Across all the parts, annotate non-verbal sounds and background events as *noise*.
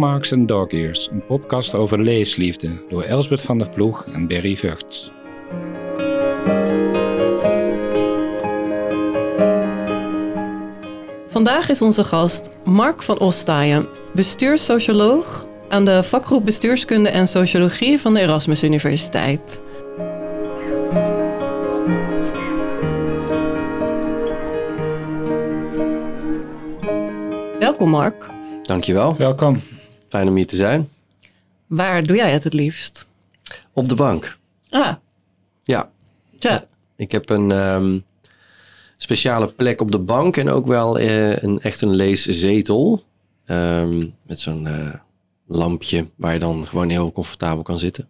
Bookmarks en Dog Ears, een podcast over leesliefde door Elsbeth van der Ploeg en Berry Vugts. Vandaag is onze gast Mark van Ostaaien, bestuurssocioloog aan de vakgroep Bestuurskunde en Sociologie van de Erasmus Universiteit. Welkom Mark. Dankjewel. Welkom. Fijn om hier te zijn. Waar doe jij het het liefst? Op de bank. Ah, Ja, tja. ik heb een ehm, speciale plek op de bank en ook wel eh, een, echt een leeszetel. Ehm, met zo'n eh, lampje waar je dan gewoon heel comfortabel kan zitten.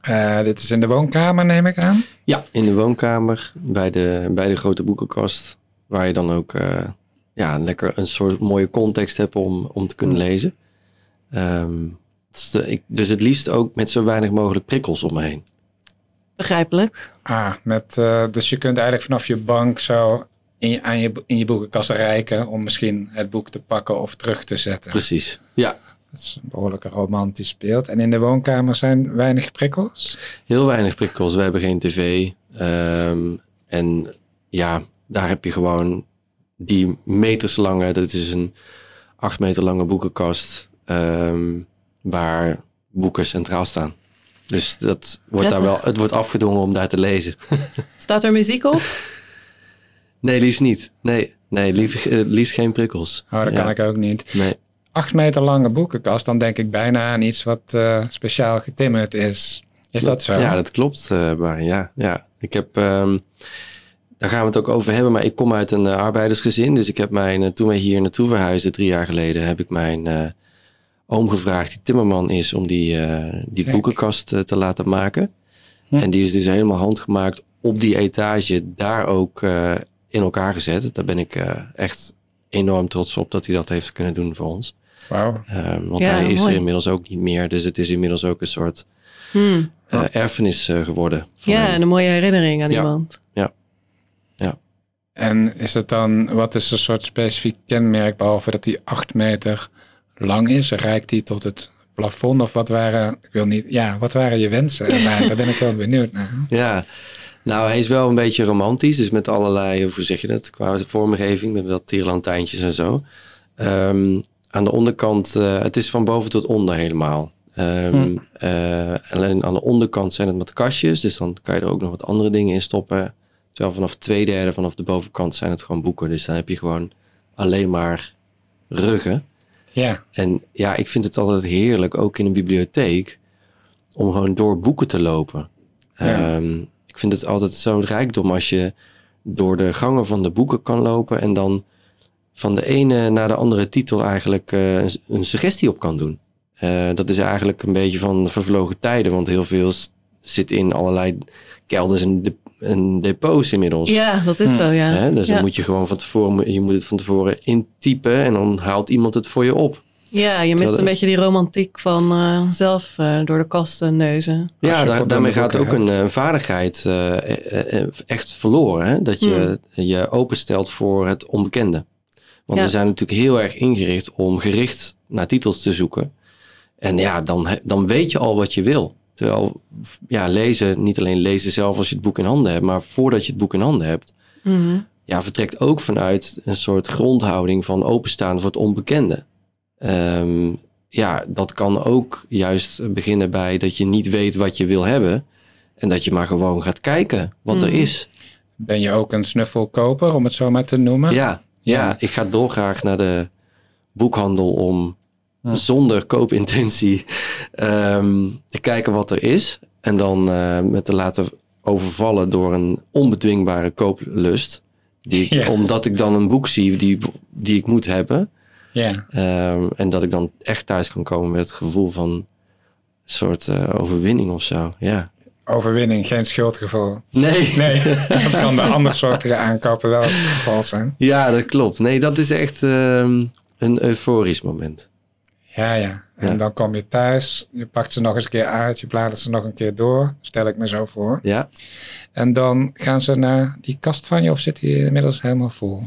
Eh, dit is in de woonkamer, neem ik aan. Ja, in de woonkamer bij de, bij de grote boekenkast. Waar je dan ook eh, ja, lekker een soort mooie context hebt om, om te kunnen lezen. Ehm, dus, de- ik, dus het liefst ook met zo weinig mogelijk prikkels om me heen. Begrijpelijk. Ah, met, eh, dus je kunt eigenlijk vanaf je bank zo in je, aan je, in je boekenkast reiken om misschien het boek te pakken of terug te zetten. Precies. Ja, Dat is een behoorlijk romantisch beeld. En in de woonkamer zijn weinig prikkels. Heel weinig prikkels. We hebben geen tv. Ehm, en ja, daar heb je gewoon die meterslange, dat is een acht meter lange boekenkast, ehm, waar boeken centraal staan. Dus dat wordt daar wel, het wordt afgedwongen om daar te lezen. *laughs* Staat er muziek op? nee, liefst niet. Nee, nee liefst, eh, liefst geen prikkels. Oh, dat Ja. kan ik ook niet. Nee. Acht meter lange boekenkast, dan denk ik bijna aan iets wat eh, speciaal getimmerd is. Is dat, zo? Ja, dat klopt, eh Barry. Ja, ja. Ik heb, ehm, daar gaan we het ook over hebben, maar ik kom uit een eh, arbeidersgezin. Dus ik heb mijn, eh, toen wij hier naartoe verhuisden, drie jaar geleden, heb ik mijn eh, oom gevraagd, die timmerman is, om die, eh, die boekenkast eh, te laten maken. Hm. En die is dus helemaal handgemaakt op die etage, daar ook eh, in elkaar gezet. Daar ben ik eh, echt enorm trots op dat hij dat heeft kunnen doen voor ons. Wauw. Ehm, want Ja, hij is mooi. er inmiddels ook niet meer, dus het is inmiddels ook een soort Hmm. eh, erfenis geworden. van Ja, hem. en een mooie herinnering aan Ja. iemand. En is het dan, wat is een soort specifiek kenmerk, behalve dat die acht meter lang is? Reikt die tot het plafond? Of wat waren, ik wil niet, ja, wat waren je wensen? erbij? Daar ben ik heel *laughs* benieuwd naar. Ja, nou hij is wel een beetje romantisch. Dus met allerlei, hoe zeg je dat, qua vormgeving. Met wat tierlantijntjes en zo. Ehm, aan de onderkant, eh, het is van boven tot onder helemaal. Ehm, eh, alleen aan de onderkant zijn het met kastjes. Dus dan kan je er ook nog wat andere dingen in stoppen. Terwijl vanaf twee derde vanaf de bovenkant zijn het gewoon boeken. Dus dan heb je gewoon alleen maar ruggen. Ja, En ja, ik vind het altijd heerlijk, ook in een bibliotheek, om gewoon door boeken te lopen. Ja. Ehm, ik vind het altijd zo'n rijkdom als je door de gangen van de boeken kan lopen en dan van de ene naar de andere titel eigenlijk eh, een, suggestie op kan doen. Eh, dat is eigenlijk een beetje van vervlogen tijden, want heel veel zit in allerlei kelders en, de, en depots inmiddels. Ja, dat is Hm. zo, ja. Hè? Dus ja. dan moet je gewoon van tevoren, je moet het van tevoren intypen en dan haalt iemand het voor je op. Ja, je mist Terwijl- een beetje die romantiek van eh, zelf eh, door de kasten neuzen. Ja, daar- daarmee gaat ook een eh, vaardigheid echt verloren. Hè? Dat je je openstelt voor het onbekende. Want Ja. we zijn natuurlijk heel erg ingericht om gericht naar titels te zoeken. En ja, dan, dan weet je al wat je wil. Terwijl, ja, lezen, niet alleen lezen zelf als je het boek in handen hebt, maar voordat je het boek in handen hebt, Mhm. ja, vertrekt ook vanuit een soort grondhouding van openstaan voor het onbekende. Ehm, ja, dat kan ook juist beginnen bij dat je niet weet wat je wil hebben. En dat je maar gewoon gaat kijken wat er Mhm. is. ben je ook een snuffelkoper, om het zo maar te noemen? Ja, Ja. ja, ik ga dolgraag naar de boekhandel om Ja. zonder koopintentie ehm, te kijken wat er is. En dan eh, me te laten overvallen door een onbedwingbare kooplust. Die ik, *laughs* Ja. Omdat ik dan een boek zie die, die ik moet hebben. Ja. Ehm, en dat ik dan echt thuis kan komen met het gevoel van een soort eh, overwinning of zo. Ja. Overwinning, geen schuldgevoel. Nee. *laughs* Nee, dat kan bij andersoortige aankopen wel het geval zijn. Ja, dat klopt. Nee, dat is echt ehm, een euforisch moment. Ja, ja. En Ja. dan kom je thuis, je pakt ze nog eens een keer uit, je bladert ze nog een keer door, stel ik me zo voor. Ja. En dan gaan ze naar die kast van je of zit die inmiddels helemaal vol?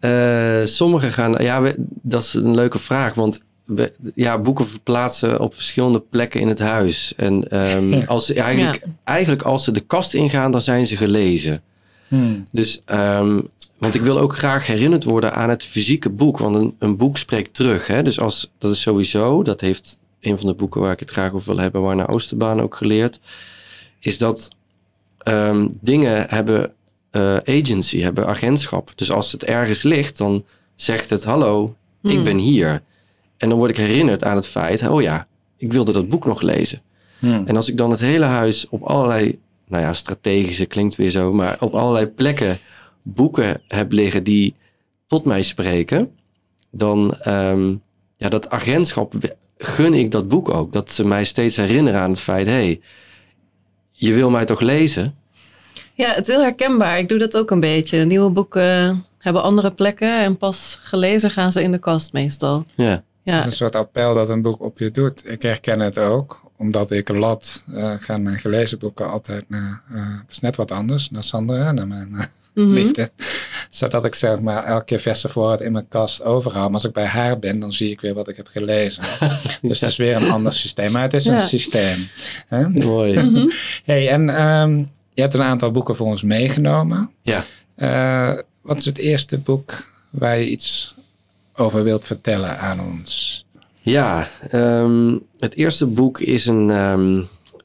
Eh, sommigen gaan, ja, we- dat is een leuke vraag, want we- ja, boeken verplaatsen op verschillende plekken in het huis. En ehm, *laughs* als ze eigenlijk, eigenlijk als ze de kast ingaan, dan zijn ze gelezen. Hmm. Dus, ehm, want ik wil ook graag herinnerd worden aan het fysieke boek. Want een, een boek spreekt terug. Hè? Dus als, dat is sowieso, dat heeft een van de boeken waar ik het graag over wil hebben, Warner Oosterbaan ook geleerd. Is dat ehm, dingen hebben eh, agency, hebben agentschap. Dus als het ergens ligt, dan zegt het hallo, ik Hmm. ben hier. En dan word ik herinnerd aan het feit, oh ja, ik wilde dat boek nog lezen. Hmm. En als ik dan het hele huis op allerlei, nou ja, strategische klinkt weer zo, maar op allerlei plekken boeken heb liggen die tot mij spreken, dan ehm, ja, dat agentschap gun ik dat boek ook. Dat ze mij steeds herinneren aan het feit, hé, hey, je wil mij toch lezen? Ja, het is heel herkenbaar. Ik doe dat ook een beetje. Nieuwe boeken hebben andere plekken en pas gelezen gaan ze in de kast meestal. Ja, Het Ja, is een soort appel dat een boek op je doet. Ik herken het ook, omdat ik lat eh, gaan mijn gelezen boeken altijd naar, eh, het is net wat anders, naar Sandra, naar mijn eh, Mhm. liefde. Zodat ik zeg maar elke keer verse voorraad in mijn kast overhaal. Maar als ik bij haar ben, dan zie ik weer wat ik heb gelezen. *laughs* dus het is weer een ander systeem. Maar het is Ja. een systeem. Hè? mooi. Mhm. Hey, en ehm, je hebt een aantal boeken voor ons meegenomen. Ja. Eh, wat is het eerste boek waar je iets over wilt vertellen aan ons? Ja, ehm, het eerste boek is een. ehm,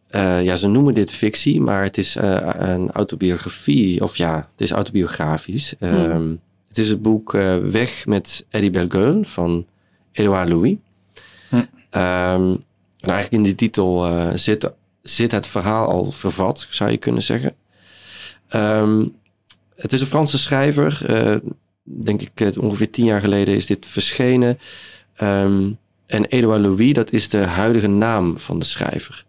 eh, ja, ze noemen dit fictie, maar het is eh, een autobiografie. Of ja, het is autobiografisch. Ehm, Het is het boek eh, Weg met Eddie Bellegueule van Edouard Louis. Hm. Ehm, en eigenlijk in die titel zit, zit het verhaal al vervat, zou je kunnen zeggen. Het is een Franse schrijver. denk ik, ongeveer tien jaar geleden is dit verschenen. Ehm, en Edouard Louis, dat is de huidige naam van de schrijver.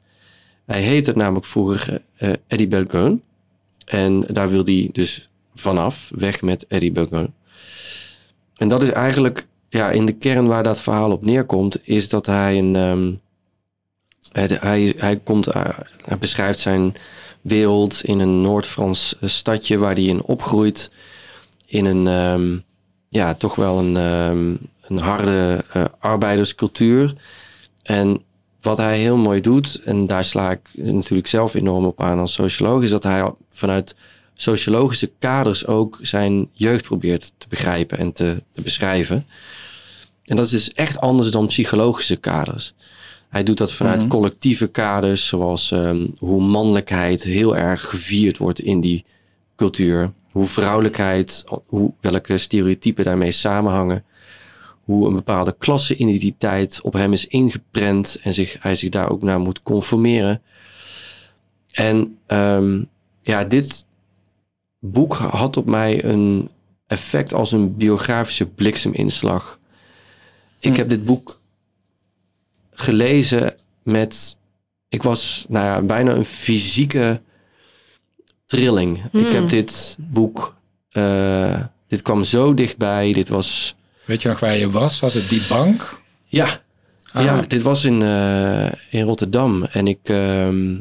Hij heette namelijk vroeger eh, Eddie. En daar wil hij dus vanaf, weg met Eddie Bellegueule. En dat is eigenlijk, ja, in de kern waar dat verhaal op neerkomt, is dat hij een... ehm, het- hij, hij, komt, eh, hij beschrijft zijn wereld in een Noord-Frans eh, stadje waar hij in opgroeit. In een, ehm, ja, toch wel een, ehm, een harde eh, arbeiderscultuur. En wat hij heel mooi doet, en daar sla ik natuurlijk zelf enorm op aan als socioloog, is dat hij vanuit sociologische kaders ook zijn jeugd probeert te begrijpen en te, te beschrijven. En dat is dus echt anders dan psychologische kaders. Hij doet dat vanuit Mhm. collectieve kaders, zoals ehm, hoe mannelijkheid heel erg gevierd wordt in die cultuur. Hoe vrouwelijkheid, hoe, welke stereotypen daarmee samenhangen. Hoe een bepaalde klasseidentiteit op hem is ingeprent en zich, hij zich daar ook naar moet conformeren. En ehm, ja, dit boek had op mij een effect als een biografische blikseminslag. Ik Hm. heb dit boek gelezen met. Ik was nou ja, bijna een fysieke trilling. Ik Hmm. heb dit boek. eh, dit kwam zo dichtbij. Dit was. Weet je nog waar je was? Was het die bank? Ja, Ah. ja dit was in, eh, in Rotterdam. En ik, ehm,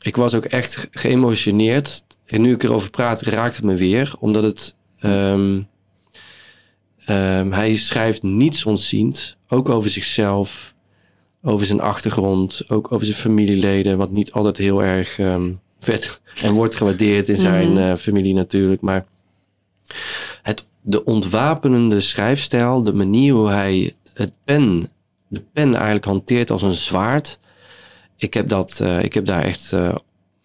ik was ook echt ge- geëmotioneerd. En nu ik erover praat, raakt het me weer. Omdat het. ehm, ehm, hij schrijft niets ontziend. Ook over zichzelf. Over zijn achtergrond. Ook over zijn familieleden. Wat niet altijd heel erg ehm, vet en wordt gewaardeerd in zijn Mhm. eh, familie natuurlijk. Maar de ontwapenende schrijfstijl. De manier hoe hij het pen de pen eigenlijk hanteert als een zwaard. Ik heb, dat, eh, ik heb daar echt, eh,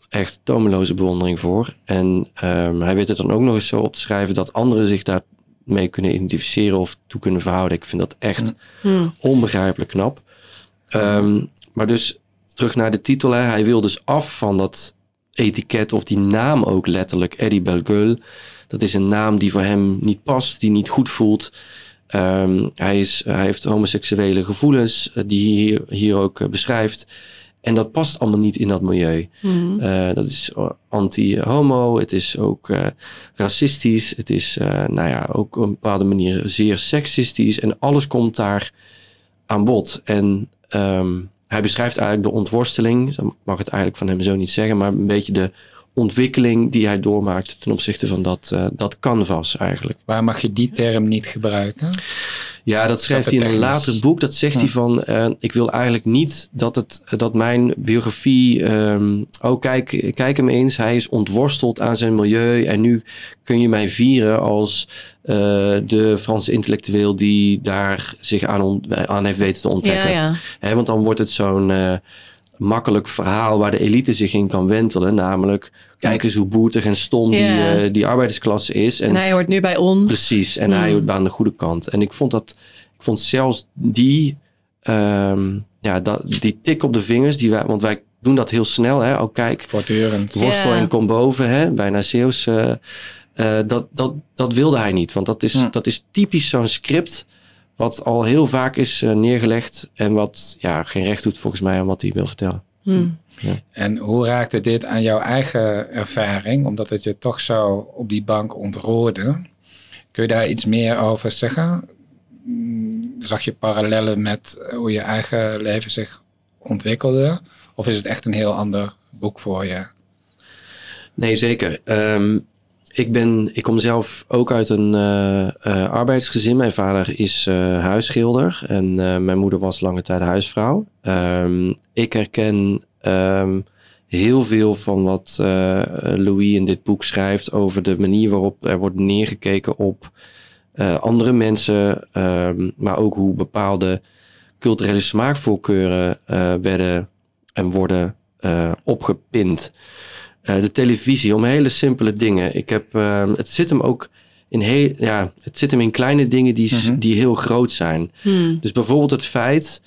echt tomeloze bewondering voor. En ehm, hij weet het dan ook nog eens zo op te schrijven dat anderen zich daarmee kunnen identificeren of toe kunnen verhouden. Ik vind dat echt Hm. onbegrijpelijk knap. Ehm, maar dus terug naar de titel. Hè. Hij wil dus af van dat etiket of die naam ook letterlijk, Eddie Bellegueule. Dat is een naam die voor hem niet past, die niet goed voelt. Ehm, hij, is, hij heeft homoseksuele gevoelens, eh, die hij hier, hier ook eh, beschrijft. En dat past allemaal niet in dat milieu. Hm. Eh, dat is anti-homo, het is ook racistisch, het is nou ja, ook op een bepaalde manier zeer seksistisch. En alles komt daar aan bod. En ehm, hij beschrijft eigenlijk de ontworsteling, ik mag het eigenlijk van hem zo niet zeggen, maar een beetje de ontwikkeling die hij doormaakt ten opzichte van dat, eh, dat canvas eigenlijk. Waar mag je die term niet gebruiken? Ja, dat schrijft hij in een later boek. Dat zegt hij van, eh, ik wil eigenlijk niet dat, het, dat mijn biografie... ehm, oh, kijk, kijk hem eens, hij is ontworsteld aan zijn milieu... en nu kun je mij vieren als eh, de Franse intellectueel... die daar zich aan, aan heeft weten te ontdekken. Ja, ja. Hè, want dan wordt het zo'n eh, makkelijk verhaal waar de elite zich in kan wentelen. Namelijk, kijk eens hoe boertig en stom die, eh, die arbeidersklasse is. En hij hoort nu bij ons. Precies, en Mm. hij hoort aan de goede kant. En ik vond dat, ik vond zelfs die, ehm, ja, dat, die tik op de vingers, die wij, want wij doen dat heel snel, hè? Oh, kijk, Voortdurend. worstel en kom boven, hè? Bijna Zeeuws. eh, eh, dat, dat, dat wilde hij niet, want dat is, dat is typisch zo'n script wat al heel vaak is eh, neergelegd en wat ja, geen recht doet volgens mij aan wat hij wil vertellen. Hm. En hoe raakte dit aan jouw eigen ervaring? Omdat het je toch zo op die bank ontroerde. Kun je daar iets meer over zeggen? Mm, Zag je parallellen met hoe je eigen leven zich ontwikkelde? Of is het echt een heel ander boek voor je? Nee, zeker. Ehm, ik, ben, ik kom zelf ook uit een eh, eh, arbeidersgezin. Mijn vader is eh, huisschilder en mijn moeder was lange tijd huisvrouw. Ehm, ik herken ehm, heel veel van wat Louis in dit boek schrijft over de manier waarop er wordt neergekeken op andere mensen, ehm, maar ook hoe bepaalde culturele smaakvoorkeuren werden en worden opgepind. Eh, de televisie, om hele simpele dingen. Ik heb, ehm, het zit hem ook in heel, ja, het zit hem in kleine dingen die, Mhm. die heel groot zijn. Hm. Dus bijvoorbeeld het feit,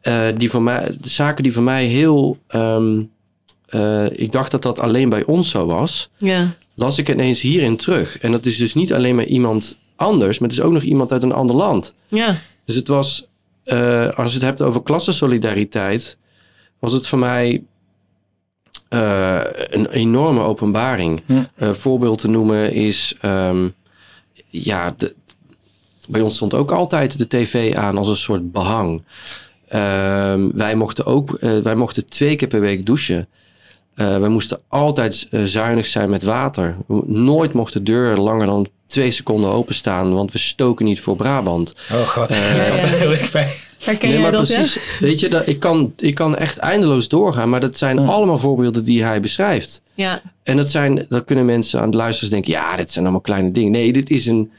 eh, die voor mij, de zaken die voor mij heel, ehm, eh, ik dacht dat dat alleen bij ons zo was, Ja. las ik ineens hierin terug. En dat is dus niet alleen maar iemand anders, maar het is ook nog iemand uit een ander land. Ja. Dus het was, eh, als je het hebt over klassensolidariteit, was het voor mij eh, een enorme openbaring. Hm. Voorbeeld te noemen is, ehm, ja, de, bij ons stond ook altijd de tv aan als een soort behang. Ehm, wij, mochten ook, eh, wij mochten twee keer per week douchen. Wij moesten altijd zuinig zijn met water. Nooit mocht de deur langer dan twee seconden openstaan, want we stoken niet voor Brabant. Oh god, *laughs* ik had er heel erg bij. Herken nee, maar dat, precies. Weet je, dat, ik, kan, ik kan echt eindeloos doorgaan, maar dat zijn allemaal voorbeelden die hij beschrijft. Ja? En dat zijn, dan kunnen mensen aan het luisteren denken, ja, dit zijn allemaal kleine dingen. Nee, dit is een,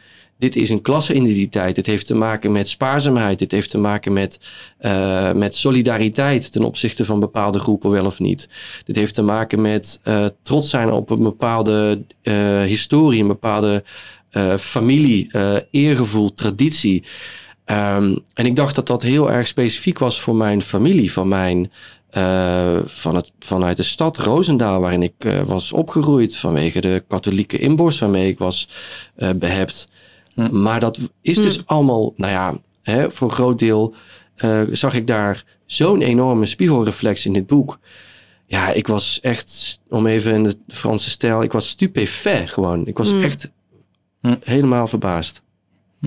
dit is een klasseidentiteit. Dit heeft te maken met spaarzaamheid. Dit heeft te maken met, eh, met solidariteit ten opzichte van bepaalde groepen, wel of niet. Dit heeft te maken met eh, trots zijn op een bepaalde eh, historie, een bepaalde eh, familie, eh, eergevoel, traditie. Ehm, en ik dacht dat dat heel erg specifiek was voor mijn familie, van mijn, eh, van het, vanuit de stad Roosendaal, waarin ik eh, was opgegroeid, vanwege de katholieke inborst waarmee ik was eh, behept. Hm. Maar dat is dus allemaal, nou ja, hè, voor een groot deel eh, zag ik daar zo'n enorme spiegelreflex in dit boek. Ja, ik was echt, om even in de Franse stijl, ik was stupefait gewoon. Ik was Hm. echt Hm. helemaal verbaasd.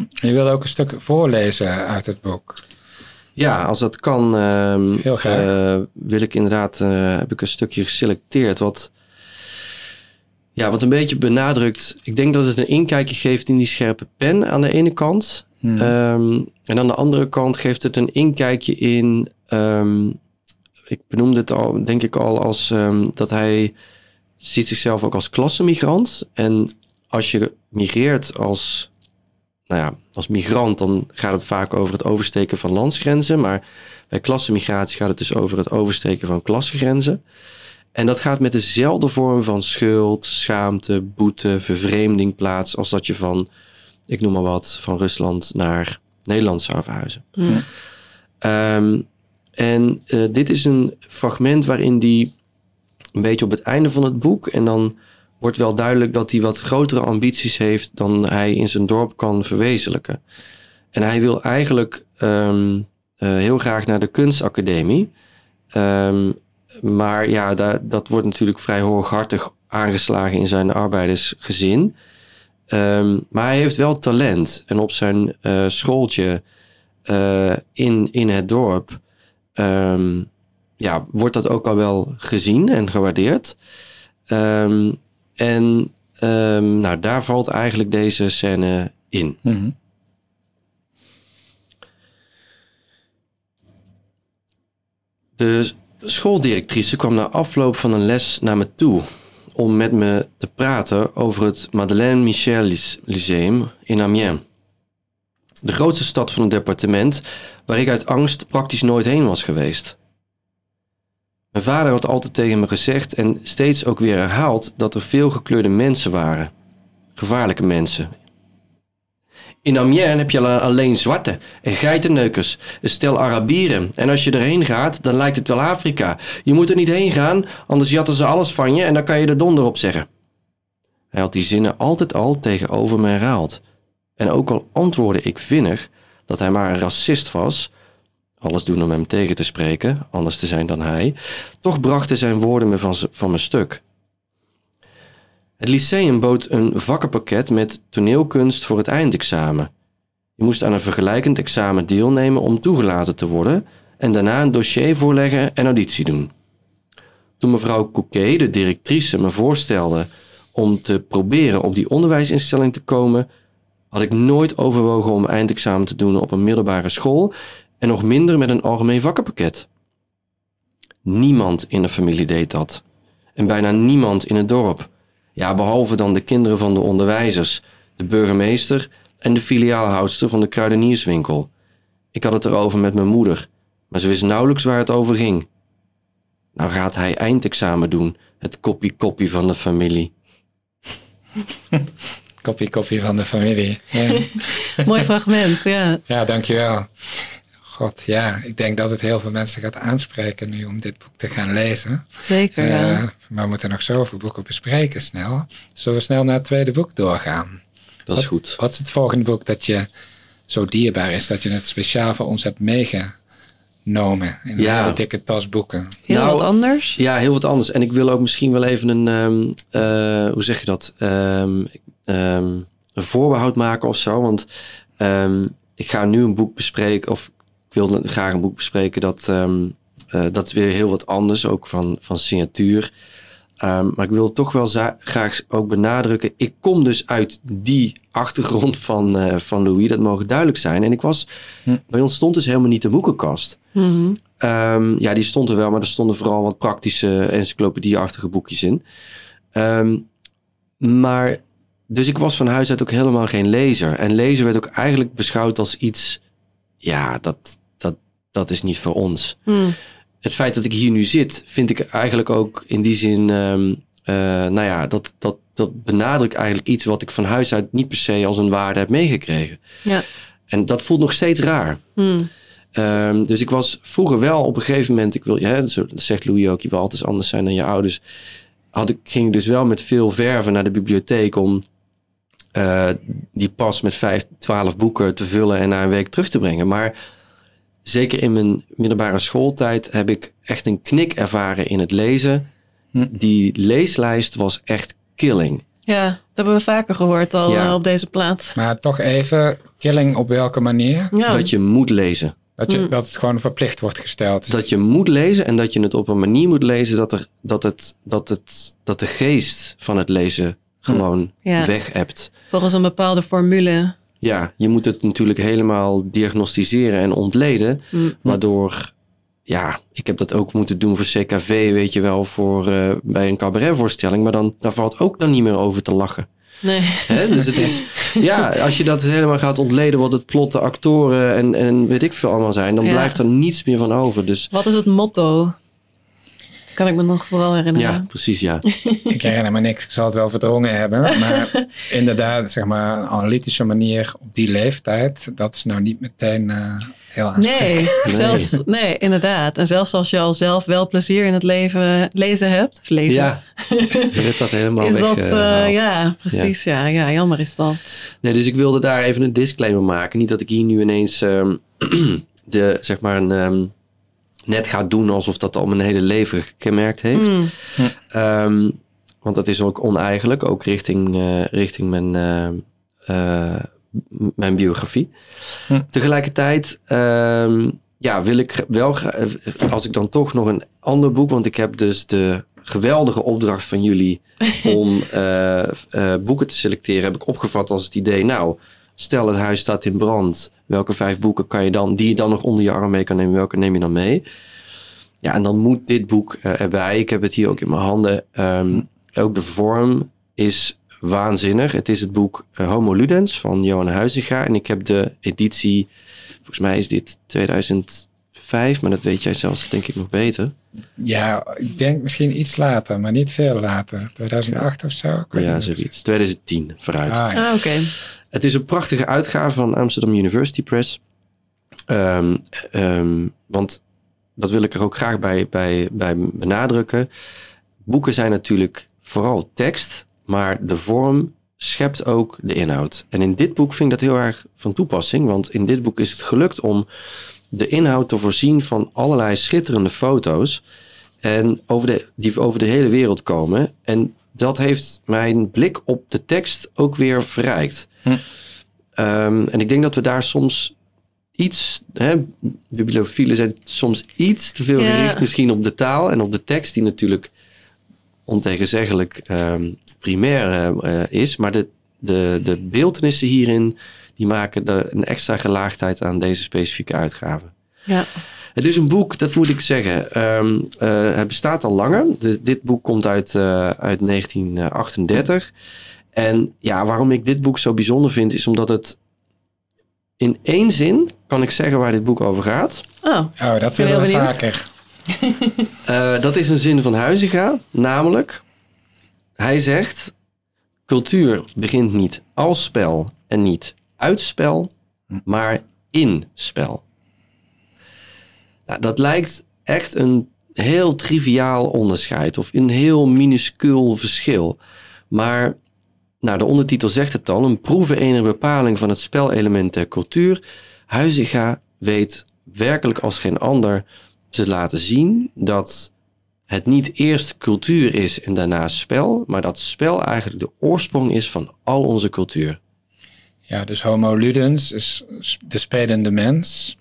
Je wilde ook een stuk voorlezen uit het boek. Ja, als dat kan, ehm, Heel graag. eh, wil ik inderdaad, eh, heb ik een stukje geselecteerd wat, ja, wat een beetje benadrukt. Ik denk dat het een inkijkje geeft in die scherpe pen aan de ene kant. Hm. Ehm, en aan de andere kant geeft het een inkijkje in, ehm, ik benoemde het al, denk ik al, als dat hij ziet zichzelf ook als klassemigrant. En als je migreert als, nou ja, als migrant, dan gaat het vaak over het oversteken van landsgrenzen. Maar bij klassemigratie gaat het dus over het oversteken van klassengrenzen. En dat gaat met dezelfde vorm van schuld, schaamte, boete, vervreemding plaats als dat je van, ik noem maar wat, van Rusland naar Nederland zou verhuizen. Hm. Ehm, en eh, dit is een fragment waarin die een beetje op het einde van het boek en dan wordt wel duidelijk dat hij wat grotere ambities heeft dan hij in zijn dorp kan verwezenlijken. En hij wil eigenlijk ehm, eh, heel graag naar de kunstacademie. Ehm, maar ja, da- dat wordt natuurlijk vrij hooghartig aangeslagen in zijn arbeidersgezin. Ehm, maar hij heeft wel talent. En op zijn eh, schooltje eh, in, in het dorp ja, wordt dat ook al wel gezien en gewaardeerd. En ehm, nou, daar valt eigenlijk deze scène in. Mhm. De schooldirectrice kwam na afloop van een les naar me toe om met me te praten over het Madeleine Michel Lyceum in Amiens. De grootste stad van het departement, waar ik uit angst praktisch nooit heen was geweest. Mijn vader had altijd tegen me gezegd en steeds ook weer herhaald dat er veel gekleurde mensen waren. Gevaarlijke mensen. In Amiens heb je alleen zwarte en geitenneukers, stel Arabieren. En als je erheen gaat, dan lijkt het wel Afrika. Je moet er niet heen gaan, anders jatten ze alles van je en dan kan je er donder op zeggen. Hij had die zinnen altijd al tegenover me herhaald. En ook al antwoordde ik vinnig dat hij maar een racist was, alles doen om hem tegen te spreken, anders te zijn dan hij, toch brachten zijn woorden me van, van mijn stuk. Het lyceum bood een vakkenpakket met toneelkunst voor het eindexamen. Je moest aan een vergelijkend examen deelnemen om toegelaten te worden en daarna een dossier voorleggen en auditie doen. Toen mevrouw Couquet, de directrice, me voorstelde om te proberen op die onderwijsinstelling te komen, had ik nooit overwogen om eindexamen te doen op een middelbare school en nog minder met een algemeen vakkenpakket. Niemand in de familie deed dat. En bijna niemand in het dorp. Ja, behalve dan de kinderen van de onderwijzers, de burgemeester en de filiaalhoudster van de kruidenierswinkel. Ik had het erover met mijn moeder, maar ze wist nauwelijks waar het over ging. Nou gaat hij eindexamen doen, het koppie-koppie van de familie. *laughs* Koppie van de familie. Ja. *laughs* Mooi fragment, ja. Ja, dankjewel. God, ja, ik denk dat het heel veel mensen gaat aanspreken nu om dit boek te gaan lezen. Zeker, ja. Uh, maar we moeten nog zoveel boeken bespreken snel. Zullen we snel naar het tweede boek doorgaan? Dat is goed. Wat is het volgende boek dat je zo dierbaar is dat je het speciaal voor ons hebt meegenomen in Ja. een hele dikke tas boeken? Heel Nou, wat anders. Ja, heel wat anders. En ik wil ook misschien wel even een, ehm, eh, hoe zeg je dat? Ehm, ehm, een voorbehoud maken of zo. Want ehm, ik ga nu een boek bespreken, of wilde graag een boek bespreken dat, ehm, eh, dat is weer heel wat anders, ook van, van signatuur. Ehm, maar ik wil toch wel graag ook benadrukken. Ik kom dus uit die achtergrond van, eh, van Louis. Dat mogen duidelijk zijn. En ik was, Hm. bij ons stond dus helemaal niet de boekenkast. Mhm. Ehm, ja, die stond er wel, maar er stonden vooral wat praktische encyclopedie-achtige boekjes in. Ehm, maar, dus ik was van huis uit ook helemaal geen lezer. En lezen werd ook eigenlijk beschouwd als iets, ja, dat, dat, is niet voor ons. Hm. Het feit dat ik hier nu zit, vind ik eigenlijk ook in die zin, ehm, eh, nou ja, dat, dat, dat benadrukt eigenlijk iets wat ik van huis uit niet per se als een waarde heb meegekregen. Ja. En dat voelt nog steeds raar. Hm. Ehm, dus ik was vroeger wel op een gegeven moment, ik wil, ja, dat zegt Louis ook, je wil altijd anders zijn dan je ouders. Had ik, ging ik dus wel met veel verven naar de bibliotheek om eh, die pas met vijf, twaalf boeken te vullen en na een week terug te brengen. Maar zeker in mijn middelbare schooltijd heb ik echt een knik ervaren in het lezen. Hm. Die leeslijst was echt killing. ja, dat hebben we vaker gehoord al Ja. eh, op deze plaats. Maar toch even, killing op welke manier? Ja. Dat je moet lezen. Dat, je, Mm. dat het gewoon verplicht wordt gesteld. Dat je moet lezen en dat je het op een manier moet lezen dat, er, dat, het, dat, het, dat de geest van het lezen gewoon Ja. weg hebt. Volgens een bepaalde formule. Ja, je moet het natuurlijk helemaal diagnosticeren en ontleden. Hm. Waardoor, ja, ik heb dat ook moeten doen voor CKV, weet je wel, voor, eh, bij een cabaretvoorstelling. Maar dan, daar valt ook dan niet meer over te lachen. Nee. Hè? Dus het is, *laughs* ja, als je dat helemaal gaat ontleden, wat het plot, de actoren en, en weet ik veel allemaal zijn, dan Ja. blijft er niets meer van over. Dus Wat is het motto? Kan ik me nog vooral herinneren. ja, precies, ja. *laughs* Ik herinner me niks, ik zal het wel verdrongen hebben. Maar *laughs* inderdaad, zeg maar, een analytische manier op die leeftijd, dat is nou niet meteen eh, heel aansprekend. Nee, *laughs* zelfs, nee, inderdaad. En zelfs als je al zelf wel plezier in het leven lezen hebt, of leven, Ja, je dat helemaal is weg. dat, eh, ja, precies, ja. ja, jammer is dat. Nee, dus ik wilde daar even een disclaimer maken. Niet dat ik hier nu ineens ehm, *clears throat* de, zeg maar een, ehm, net ga doen alsof dat al mijn hele leven gekenmerkt heeft. Mm, Ehm, want dat is ook oneigenlijk, ook richting, eh, richting mijn, eh, eh, mijn biografie. Tegelijkertijd ehm, ja, wil ik wel, als ik dan toch nog een ander boek, want ik heb dus de geweldige opdracht van jullie *laughs* om eh, eh, boeken te selecteren, heb ik opgevat als het idee, nou, stel het huis staat in brand, welke vijf boeken kan je dan, die je dan nog onder je arm mee kan nemen, welke neem je dan mee? Ja, en dan moet dit boek eh, erbij. Ik heb het hier ook in mijn handen. Ehm, ook de vorm is waanzinnig. Het is het boek eh, Homo Ludens van Johan Huizinga. En ik heb de editie, volgens mij is dit 2005, maar dat weet jij zelfs denk ik nog beter. Ja, ik denk misschien iets later, maar niet veel later. 2008 of zo? Ik weet Ja, niet zoiets. 2010 vooruit. Ah, ja. Ah, oké. Het is een prachtige uitgave van Amsterdam University Press. Ehm, ehm, want dat wil ik er ook graag bij, bij, bij benadrukken. Boeken zijn natuurlijk vooral tekst, maar de vorm schept ook de inhoud. En in dit boek vind ik dat heel erg van toepassing, want in dit boek is het gelukt om de inhoud te voorzien van allerlei schitterende foto's. En over de, die over de hele wereld komen. En dat heeft mijn blik op de tekst ook weer verrijkt. Hm. Ehm, en ik denk dat we daar soms iets, hè, bibliofielen zijn soms iets te veel gericht misschien op de taal en op de tekst, die natuurlijk ontegenzeggelijk ehm, primair eh, is. Maar de, de, de beeldenissen hierin, die maken er een extra gelaagdheid aan deze specifieke uitgave. Ja. Het is een boek, dat moet ik zeggen. ehm, eh, het bestaat al langer. De- dit boek komt uit, eh, uit 1938. En ja, waarom ik dit boek zo bijzonder vind, is omdat het in één zin kan ik zeggen waar dit boek over gaat. Oh, Oh, dat willen we vaker. *laughs* Eh, dat is een zin van Huizinga, namelijk, hij zegt, cultuur begint niet als spel en niet uit spel, maar in spel. Nou, dat lijkt echt een heel triviaal onderscheid of een heel minuscuul verschil. Maar nou, de ondertitel zegt het al, een proeven enige bepaling van het spelelement der cultuur. Huizinga weet werkelijk als geen ander te laten zien dat het niet eerst cultuur is en daarna spel, maar dat spel eigenlijk de oorsprong is van al onze cultuur. Ja, dus homo ludens is de spelende mens.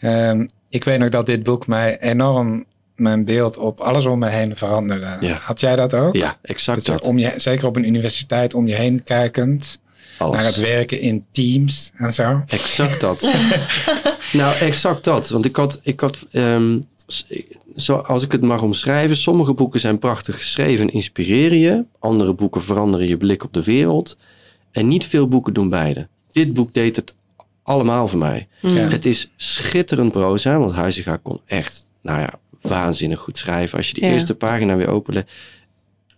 Ehm, ik weet nog dat dit boek mij enorm mijn beeld op alles om me heen veranderde. Ja. Had jij dat ook? Ja, exact Dat om je, zeker op een universiteit om je heen kijkend Alles. naar het werken in teams en zo. Exact dat. *laughs* nou, exact dat. Want ik had, ik had ehm, zo, als ik het mag omschrijven, sommige boeken zijn prachtig geschreven en inspireren je. Andere boeken veranderen je blik op de wereld. En niet veel boeken doen beide. Dit boek deed het allemaal voor mij. Ja. Het is schitterend proza, want Huizinga kon echt, nou ja, waanzinnig goed schrijven. Als je die Ja. eerste pagina weer opent.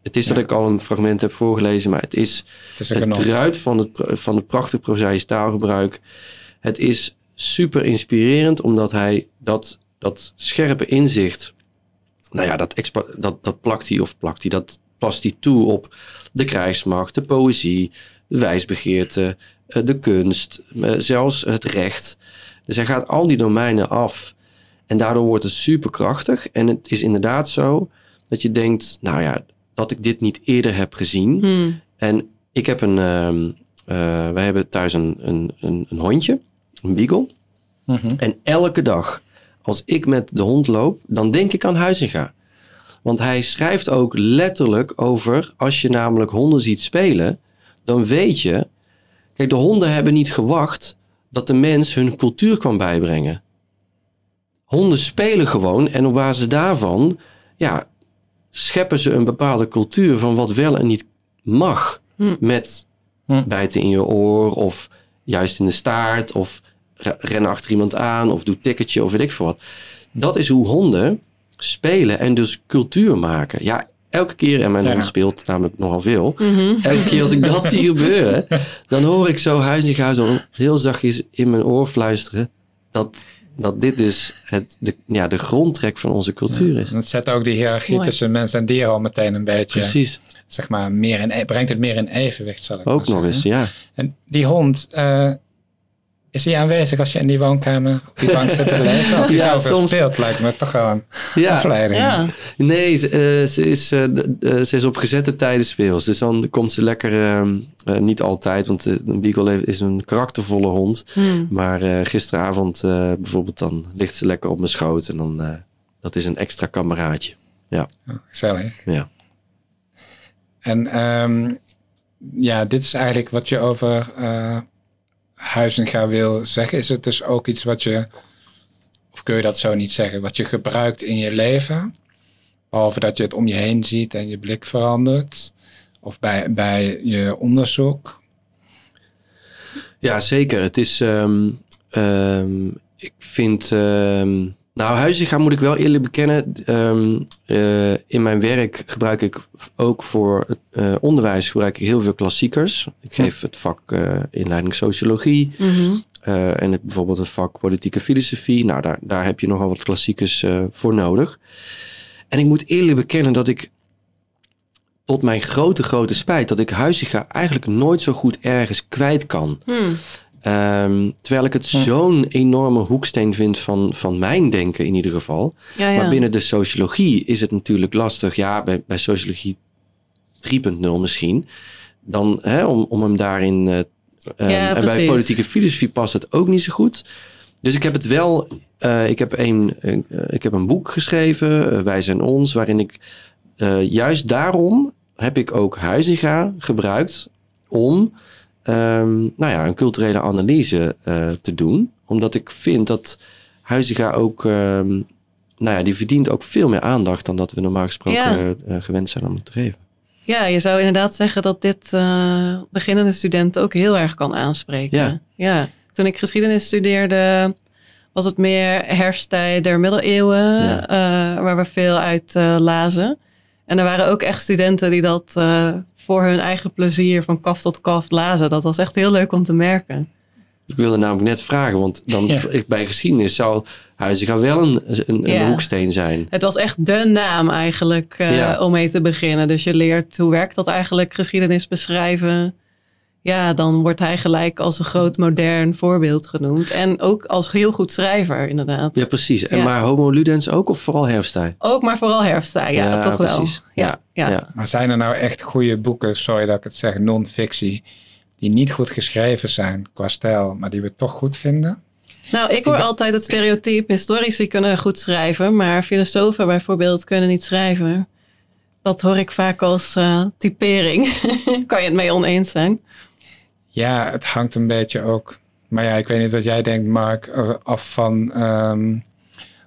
Het is dat ik al een fragment heb voorgelezen, maar het is Het is een het van het, van het prachtig prozaïs taalgebruik. Het is super inspirerend, omdat hij dat, dat scherpe inzicht, nou ja, dat, expa- dat, dat plakt hij of plakt hij, dat past hij toe op de krijgsmacht, de poëzie, de wijsbegeerte, de kunst, eh, zelfs het recht. Dus hij gaat al die domeinen af en daardoor wordt het super krachtig. En het is inderdaad zo dat je denkt, nou ja, dat ik dit niet eerder heb gezien. Hmm. En ik heb een, ehm eh, wij hebben thuis een, een, een, een hondje, een beagle. Mhm. En elke dag als ik met de hond loop, dan denk ik aan Huizinga. Want hij schrijft ook letterlijk over, als je namelijk honden ziet spelen, dan weet je, kijk, de honden hebben niet gewacht dat de mens hun cultuur kwam bijbrengen. Honden spelen gewoon en op basis daarvan, ja, scheppen ze een bepaalde cultuur van wat wel en niet mag. Hm. Met Hm. bijten in je oor of juist in de staart of re- rennen achter iemand aan of doe tikketje of weet ik veel wat. Dat is hoe honden spelen en dus cultuur maken. Ja, elke keer, en mijn Ja. hond speelt namelijk nogal veel. Mhm. Elke keer als ik dat *laughs* zie gebeuren, dan hoor ik zo huizinga zo heel zachtjes in mijn oor fluisteren. Dat, dat dit dus het, de, ja, de grondtrek van onze cultuur is. En het zet ook die hiërarchie Mooi. tussen mens en dier al meteen een beetje, Precies, zeg maar, meer in, brengt het meer in evenwicht, zal ik ook maar nog eens, ja. En die hond, eh, is die aanwezig als je in die woonkamer op die bank zit te *laughs* lezen? Als hij Ja, zoveel soms. speelt, lijkt me toch wel een Ja, afleiding. Ja. Nee, ze, eh, ze, is, eh, eh, ze is op gezette tijden speels. Dus dan komt ze lekker, ehm, eh, niet altijd, want een beagle is een karaktervolle hond. Hmm. Maar eh, gisteravond eh, bijvoorbeeld, dan ligt ze lekker op mijn schoot. En dan, eh, dat is een extra kameraadje. Oh, gezellig. Ja. En ehm, ja, dit is eigenlijk wat je over eh Huizinga wil zeggen. Is het dus ook iets wat je of kun je dat zo niet zeggen, wat je gebruikt in je leven, behalve dat je het om je heen ziet en je blik verandert, of bij, bij je onderzoek? Ja, zeker. Het is, ehm, ehm, ik vind, ehm, nou Huizinga moet ik wel eerlijk bekennen, ehm, eh, in mijn werk gebruik ik ook voor het eh, onderwijs gebruik ik heel veel klassiekers. Ik geef het vak eh, inleiding sociologie, Mhm. En het, bijvoorbeeld het vak politieke filosofie. Nou, daar, daar heb je nogal wat klassiekers voor nodig. En ik moet eerlijk bekennen dat ik tot mijn grote, grote spijt... dat ik Huizinga eigenlijk nooit zo goed ergens kwijt kan. Hmm. Ehm, terwijl ik het zo'n enorme hoeksteen vind van, van mijn denken in ieder geval. Ja, ja. Maar binnen de sociologie is het natuurlijk lastig. Ja, bij, bij sociologie 3.0 misschien. Dan hè, om, om hem daarin. Ja, en bij politieke filosofie past het ook niet zo goed. Dus ik heb het wel. eh, ik, heb een, eh, ik heb een boek geschreven, Wij zijn ons, waarin ik juist daarom heb ik ook Huizinga gebruikt om ehm, nou ja, een culturele analyse eh, te doen. Omdat ik vind dat Huizinga ook, ehm, nou ja, die verdient ook veel meer aandacht dan dat we normaal gesproken Ja. eh, gewend zijn om te geven. Ja, je zou inderdaad zeggen dat dit eh, beginnende studenten ook heel erg kan aanspreken. Ja. ja. Toen ik geschiedenis studeerde, was het meer herfsttijd der middeleeuwen, Ja. eh, waar we veel uit eh, lazen. En er waren ook echt studenten die dat eh, voor hun eigen plezier van kaf tot kaf lazen. Dat was echt heel leuk om te merken. Ik wilde namelijk net vragen, want dan Ja. ik- bij geschiedenis zou Huizinga wel een, een, een hoeksteen zijn. Het was echt de naam eigenlijk eh, Ja. om mee te beginnen. Dus je leert hoe werkt dat eigenlijk, geschiedenis beschrijven. Ja, dan wordt hij gelijk als een groot modern voorbeeld genoemd. En ook als heel goed schrijver, inderdaad. Ja, precies. En Ja. maar Homo Ludens ook of vooral herfsttijd? Ook, maar vooral herfsttijd. Ja, Ja, toch precies. wel. Ja, ja. Ja. Maar zijn er nou echt goede boeken, sorry dat ik het zeg, non-fictie, die niet goed geschreven zijn qua stijl, maar die we toch goed vinden? Nou, ik hoor altijd het stereotype, historici kunnen goed schrijven, maar filosofen bijvoorbeeld kunnen niet schrijven. Dat hoor ik vaak als eh, typering. *laughs* kan je het mee oneens zijn? Ja, het hangt een beetje ook. Maar ja, ik weet niet wat jij denkt, Mark, eh, af van ehm,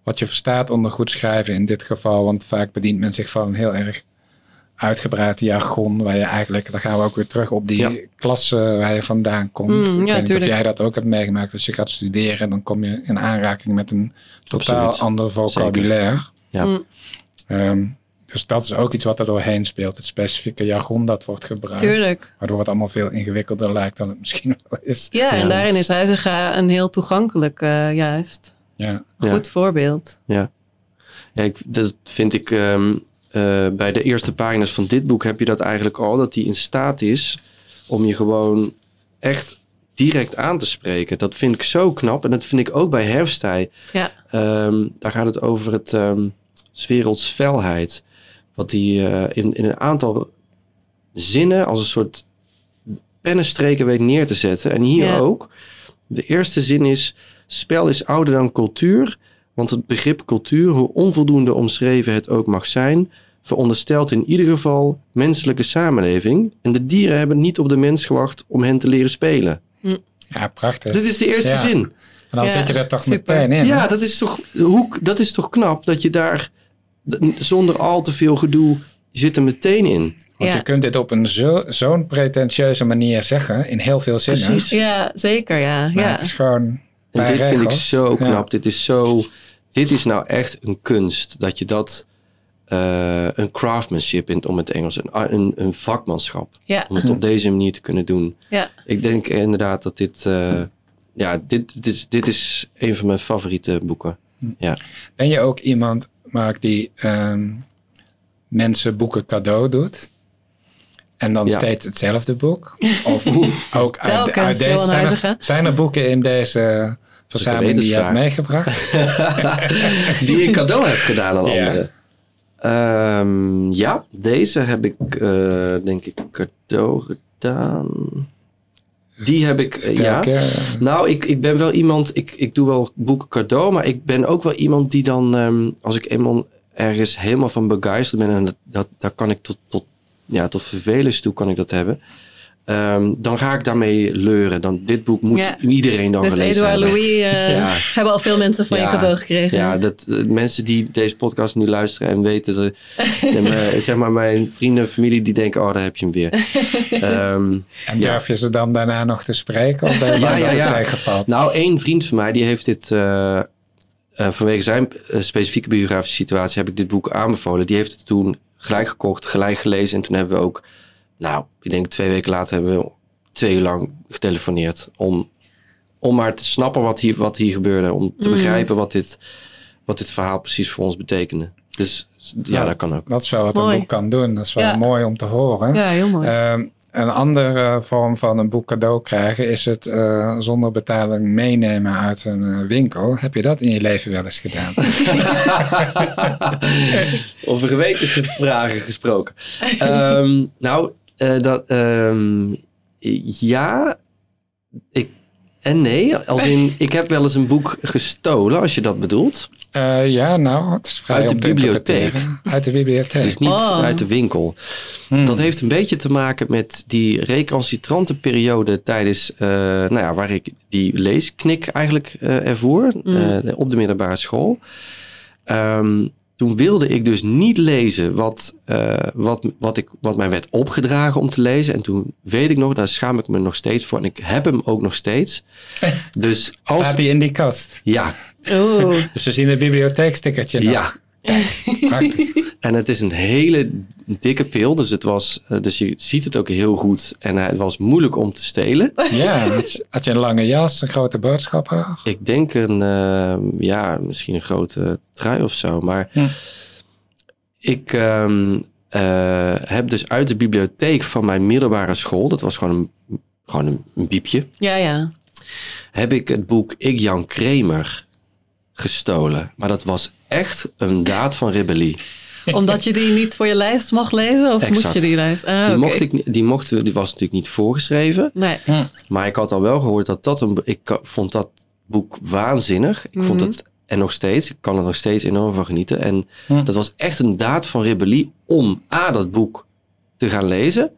wat je verstaat onder goed schrijven in dit geval. Want vaak bedient men zich van een heel erg uitgebreid jargon, waar je eigenlijk, dan gaan we ook weer terug op die Ja. klasse waar je vandaan komt. Mm, ik ja, weet niet of jij dat ook hebt meegemaakt. Als je gaat studeren, dan kom je in aanraking met een totaal Absoluut. ander vocabulaire. Ja. Mm. Ehm, dus dat is ook iets wat er doorheen speelt. Het specifieke jargon dat wordt gebruikt. Tuurlijk. Waardoor het allemaal veel ingewikkelder lijkt dan het misschien *laughs* wel is. Ja, en Ja. daarin is Huizinga een heel toegankelijk, eh, juist. Ja. Een Ja. goed voorbeeld. Ja, ik, dat vind ik ehm, eh, bij de eerste pagina's van dit boek heb je dat eigenlijk al. Dat hij in staat is om je gewoon echt direct aan te spreken. Dat vind ik zo knap. En dat vind ik ook bij Herfstij. Ja, Ehm, daar gaat het over het ehm 's werelds felheid. Wat hij eh, in, in een aantal zinnen als een soort pennenstreken weet neer te zetten. En hier Ja. ook. De eerste zin is: spel is ouder dan cultuur. Want het begrip cultuur, hoe onvoldoende omschreven het ook mag zijn, veronderstelt in ieder geval menselijke samenleving. En de dieren hebben niet op de mens gewacht om hen te leren spelen. ja, prachtig. Dit is de eerste Ja. zin. En dan Ja, zit je er toch super. meteen in. Ja, hè? dat is toch, hoe, dat is toch knap dat je daar zonder al te veel gedoe zit er meteen in. Want Ja. je kunt dit op een zo, zo'n pretentieuze manier zeggen, in heel veel zinnen. Precies. ja zeker, ja. Maar ja. het is gewoon En dit vind ik zo Ja. knap. Dit is zo, dit is nou echt een kunst dat je dat eh, een craftsmanship in om het Engels, een, een, een vakmanschap, Ja, om het op deze manier te kunnen doen. ja. Ik denk inderdaad dat dit, eh, ja, dit, dit, is, dit is een van mijn favoriete boeken. Ja. Ben je ook iemand, Mark, die ehm, mensen boeken cadeau doet? En dan Ja. steeds hetzelfde boek? Of *laughs* ook uit, uit deze... Zijn er, zijn er boeken in deze verzameling die je hebt meegebracht? *laughs* Die ik cadeau heb gedaan aan Ja. anderen. Ehm, ja, deze heb ik eh, denk ik cadeau gedaan. Die heb ik, eh, ja. Nou, ik, ik ben wel iemand, ik, ik doe wel boeken cadeau, maar ik ben ook wel iemand die dan, ehm, als ik eenmaal ergens helemaal van begeisterd ben, en dat, dat, daar kan ik tot, tot, ja, tot vervelens toe kan ik dat hebben, ehm, dan ga ik daarmee leuren. Dan, dit boek moet Ja. iedereen dan Dus gelezen Edouard hebben. Louis *laughs* eh, Ja. hebben al veel mensen van Ja. je cadeau gekregen. Ja, dat, eh, mensen die deze podcast nu luisteren en weten, dat, *laughs* maar, zeg maar mijn vrienden en familie, die denken, oh, daar heb je hem weer. *laughs* Ehm, En Ja. durf je ze dan daarna nog te spreken? Of ben je Ja, ja, ja. nou, één vriend van mij, die heeft dit, eh, eh, vanwege zijn eh, specifieke biografische situatie, heb ik dit boek aanbevolen. Die heeft het toen gelijk gekocht, gelijk gelezen. En toen hebben we ook, nou, ik denk twee weken later hebben we twee uur lang getelefoneerd. Om, om maar te snappen wat hier, wat hier gebeurde. Om te Mhm. begrijpen wat dit, wat dit verhaal precies voor ons betekende. Dus ja, Ja. dat kan ook. Dat is wel wat Mooi. een boek kan doen. Dat is wel Ja. mooi om te horen. Ja, heel mooi. Ehm, een andere vorm van een boek cadeau krijgen is het eh, zonder betaling meenemen uit een eh, winkel. Heb je dat in je leven wel eens gedaan? *laughs* Over gewetensvragen gesproken. Ehm, nou, eh, dat, ehm, ja, ik, en nee. Als in, *laughs* ik heb wel eens een boek gestolen, als je dat bedoelt. Eh, ja, nou, het is vrij Uit de bibliotheek. Uit de bibliotheek. Dus niet Oh. uit de winkel. Hmm. Dat heeft een beetje te maken met die recalcitrante periode tijdens, eh, nou ja, waar ik die leesknik eigenlijk eh, ervoer Mm. eh, op de middelbare school. Ehm, toen wilde ik dus niet lezen wat, eh, wat, wat, ik, wat mij werd opgedragen om te lezen. En toen weet ik nog, daar schaam ik me nog steeds voor. En ik heb hem ook nog steeds. *laughs* Dus als... Staat die in die kast? Ja, Oeh. *laughs* Dus we zien het bibliotheekstickertje nog. ja. Prachtig. *laughs* En het is een hele dikke pil. Dus, het was, eh, dus je ziet het ook heel goed. En eh, het was moeilijk om te stelen. *laughs* Ja, had je een lange jas, een grote boodschapper? Ik denk een, eh, ja, misschien een grote trui of zo. Maar Hm. ik ehm, eh, heb dus uit de bibliotheek van mijn middelbare school, dat was gewoon een, gewoon een, een biepje, Ja, ja. heb ik het boek Ik Jan Kramer gestolen. Maar dat was echt een daad van rebellie. *laughs* Omdat je die niet voor je lijst mocht lezen? Of moest je die lijst? Ah, Die, mocht ik, die, mochten, die was natuurlijk niet voorgeschreven. Nee. Maar ik had al wel gehoord dat dat een. Ik vond dat boek waanzinnig. Ik vond Mhm. het. En nog steeds. Ik kan er nog steeds enorm van genieten. En Hm. dat was echt een daad van rebellie om A. dat boek te gaan lezen.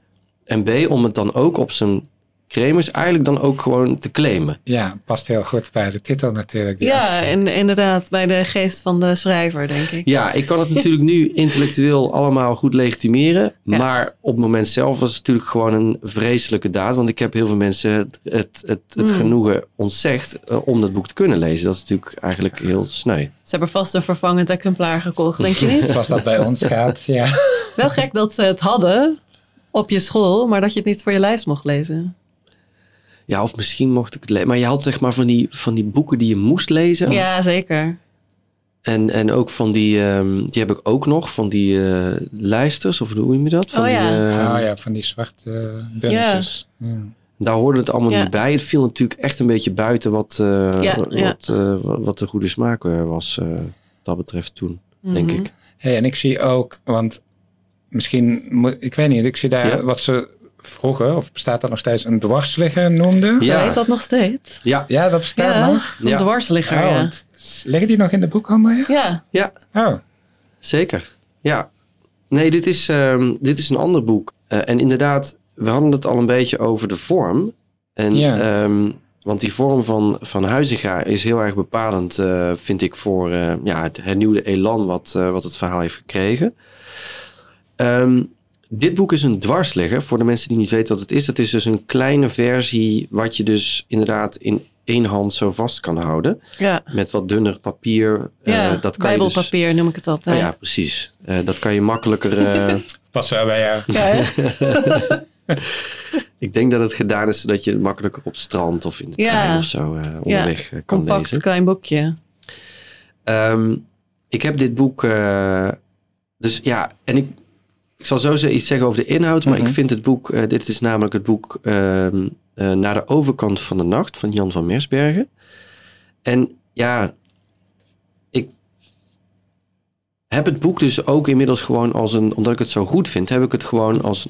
En B. om het dan ook op zijn kremers eigenlijk dan ook gewoon te claimen. Ja, past heel goed bij de titel natuurlijk. Ja, actie. en inderdaad, bij de geest van de schrijver, denk ik. Ja, ik kan het natuurlijk nu intellectueel allemaal goed legitimeren. Ja. Maar op het moment zelf was het natuurlijk gewoon een vreselijke daad. Want ik heb heel veel mensen het, het, het, het Mm. genoegen ontzegd eh, om dat boek te kunnen lezen. Dat is natuurlijk eigenlijk heel sneu. Ze hebben vast een vervangend exemplaar gekocht, denk je niet? *laughs* Zoals dat bij ons gaat, ja. Wel gek dat ze het hadden op je school, maar dat je het niet voor je lijst mocht lezen. Ja, of misschien mocht ik het lezen. Maar je had zeg maar van die, van die boeken die je moest lezen. Ja, zeker. En, en ook van die, ehm, die heb ik ook nog, van die eh, lijsters, of hoe noem je dat? Van Oh die, ja. eh, oh ja, van die zwarte uh, dunnetjes. Ja. Daar hoorde het allemaal Ja. niet bij. Het viel natuurlijk echt een beetje buiten wat, eh, Ja, wat, ja. eh, wat- de goede smaak eh, was, eh, dat betreft toen, denk Mhm. ik. Hey, en ik zie ook, want misschien, moet, ik weet niet, ik zie daar Ja. wat ze vroeger, of bestaat dat nog steeds, een dwarsligger noemden. Zo Ja. heet dat nog steeds. Ja, Ja, dat bestaat ja, nog. een Ja. dwarsligger, Oh, ja. liggen die nog in de boekhandel? Ja? Ja, ja, Oh, zeker. Ja. Nee, dit is, ehm, dit is een ander boek. Eh, en inderdaad, we hadden het al een beetje over de vorm. En, Ja. ehm, want die vorm van, van Huizinga is heel erg bepalend, eh, vind ik, voor eh, ja, het hernieuwde elan wat, eh, wat het verhaal heeft gekregen. Ehm, dit boek is een dwarsligger. Voor de mensen die niet weten wat het is. Dat is dus een kleine versie wat je dus inderdaad in één hand zo vast kan houden. ja. Met wat dunner papier. Eh, ja. dat kan je dus, Bijbelpapier noem ik het altijd. Oh ja, precies. Eh, dat kan je makkelijker... eh, pas wel bij jou. Ja, *laughs* ik denk dat het gedaan is zodat je het makkelijker op strand of in de Ja. trein of zo eh, onderweg kan Compact lezen. klein boekje. Ehm, ik heb dit boek... eh, dus ja, en ik, ik zal zo iets zeggen over de inhoud. Maar Mhm. ik vind het boek... eh, dit is namelijk het boek ehm, eh, Naar de overkant van de nacht van Jan van Mersbergen. En ja, ik heb het boek dus ook inmiddels gewoon als een... Omdat ik het zo goed vind, heb ik het gewoon als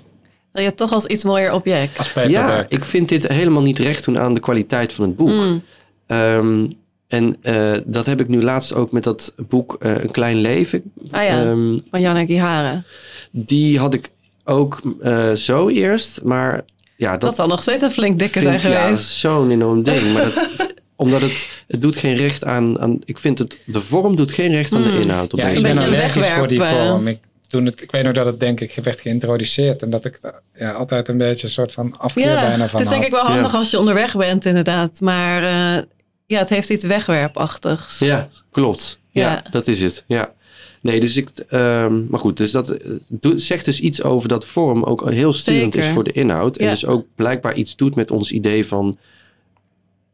Wil je het toch als iets mooier object? Als Ja, ik vind dit helemaal niet recht doen aan de kwaliteit van het boek. Mm. Ehm, en eh, dat heb ik nu laatst ook met dat boek eh, Een Klein Leven. Ah ja, Ehm, van Janneke Haren. die had ik ook eh, zo eerst. Maar ja, Dat, dat, zal nog steeds een flink dikke vind zijn Ja, geweest. is zo'n enorm ding. Maar dat, *laughs* omdat het, het doet geen recht aan, aan... Ik vind het... De vorm doet geen recht aan de Hmm. inhoud. Op Ja, deze ik een ben beetje manier. een allergisch voor die vorm. Ik, toen het, ik weet nog dat het denk ik werd geïntroduceerd en dat ik ja, altijd een beetje een soort van afkeer Ja, bijna van het is denk ik wel handig Ja. als je onderweg bent inderdaad. Maar eh, ja, het heeft iets wegwerpachtigs. Ja, klopt. Ja, Ja. dat is het. Ja. Nee, dus ik... ehm, maar goed, dus dat eh, zegt dus iets over dat vorm ook heel sturend Zeker. is voor de inhoud. En Ja. dus ook blijkbaar iets doet met ons idee van...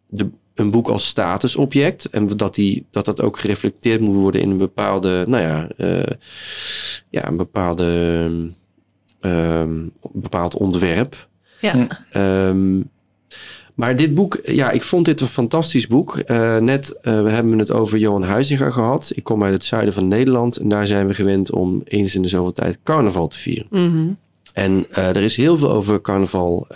De, een boek als statusobject. En dat, die, dat dat ook gereflecteerd moet worden in een bepaalde... Nou ja, eh, ja een bepaalde... ehm, een bepaald ontwerp. Ja. Hm. Maar dit boek, ja, ik vond dit een fantastisch boek. Eh, net, eh, we hebben het over Johan Huizinga gehad. Ik kom uit het zuiden van Nederland en daar zijn we gewend om eens in de zoveel tijd carnaval te vieren. Mhm. En eh, er is heel veel over carnaval,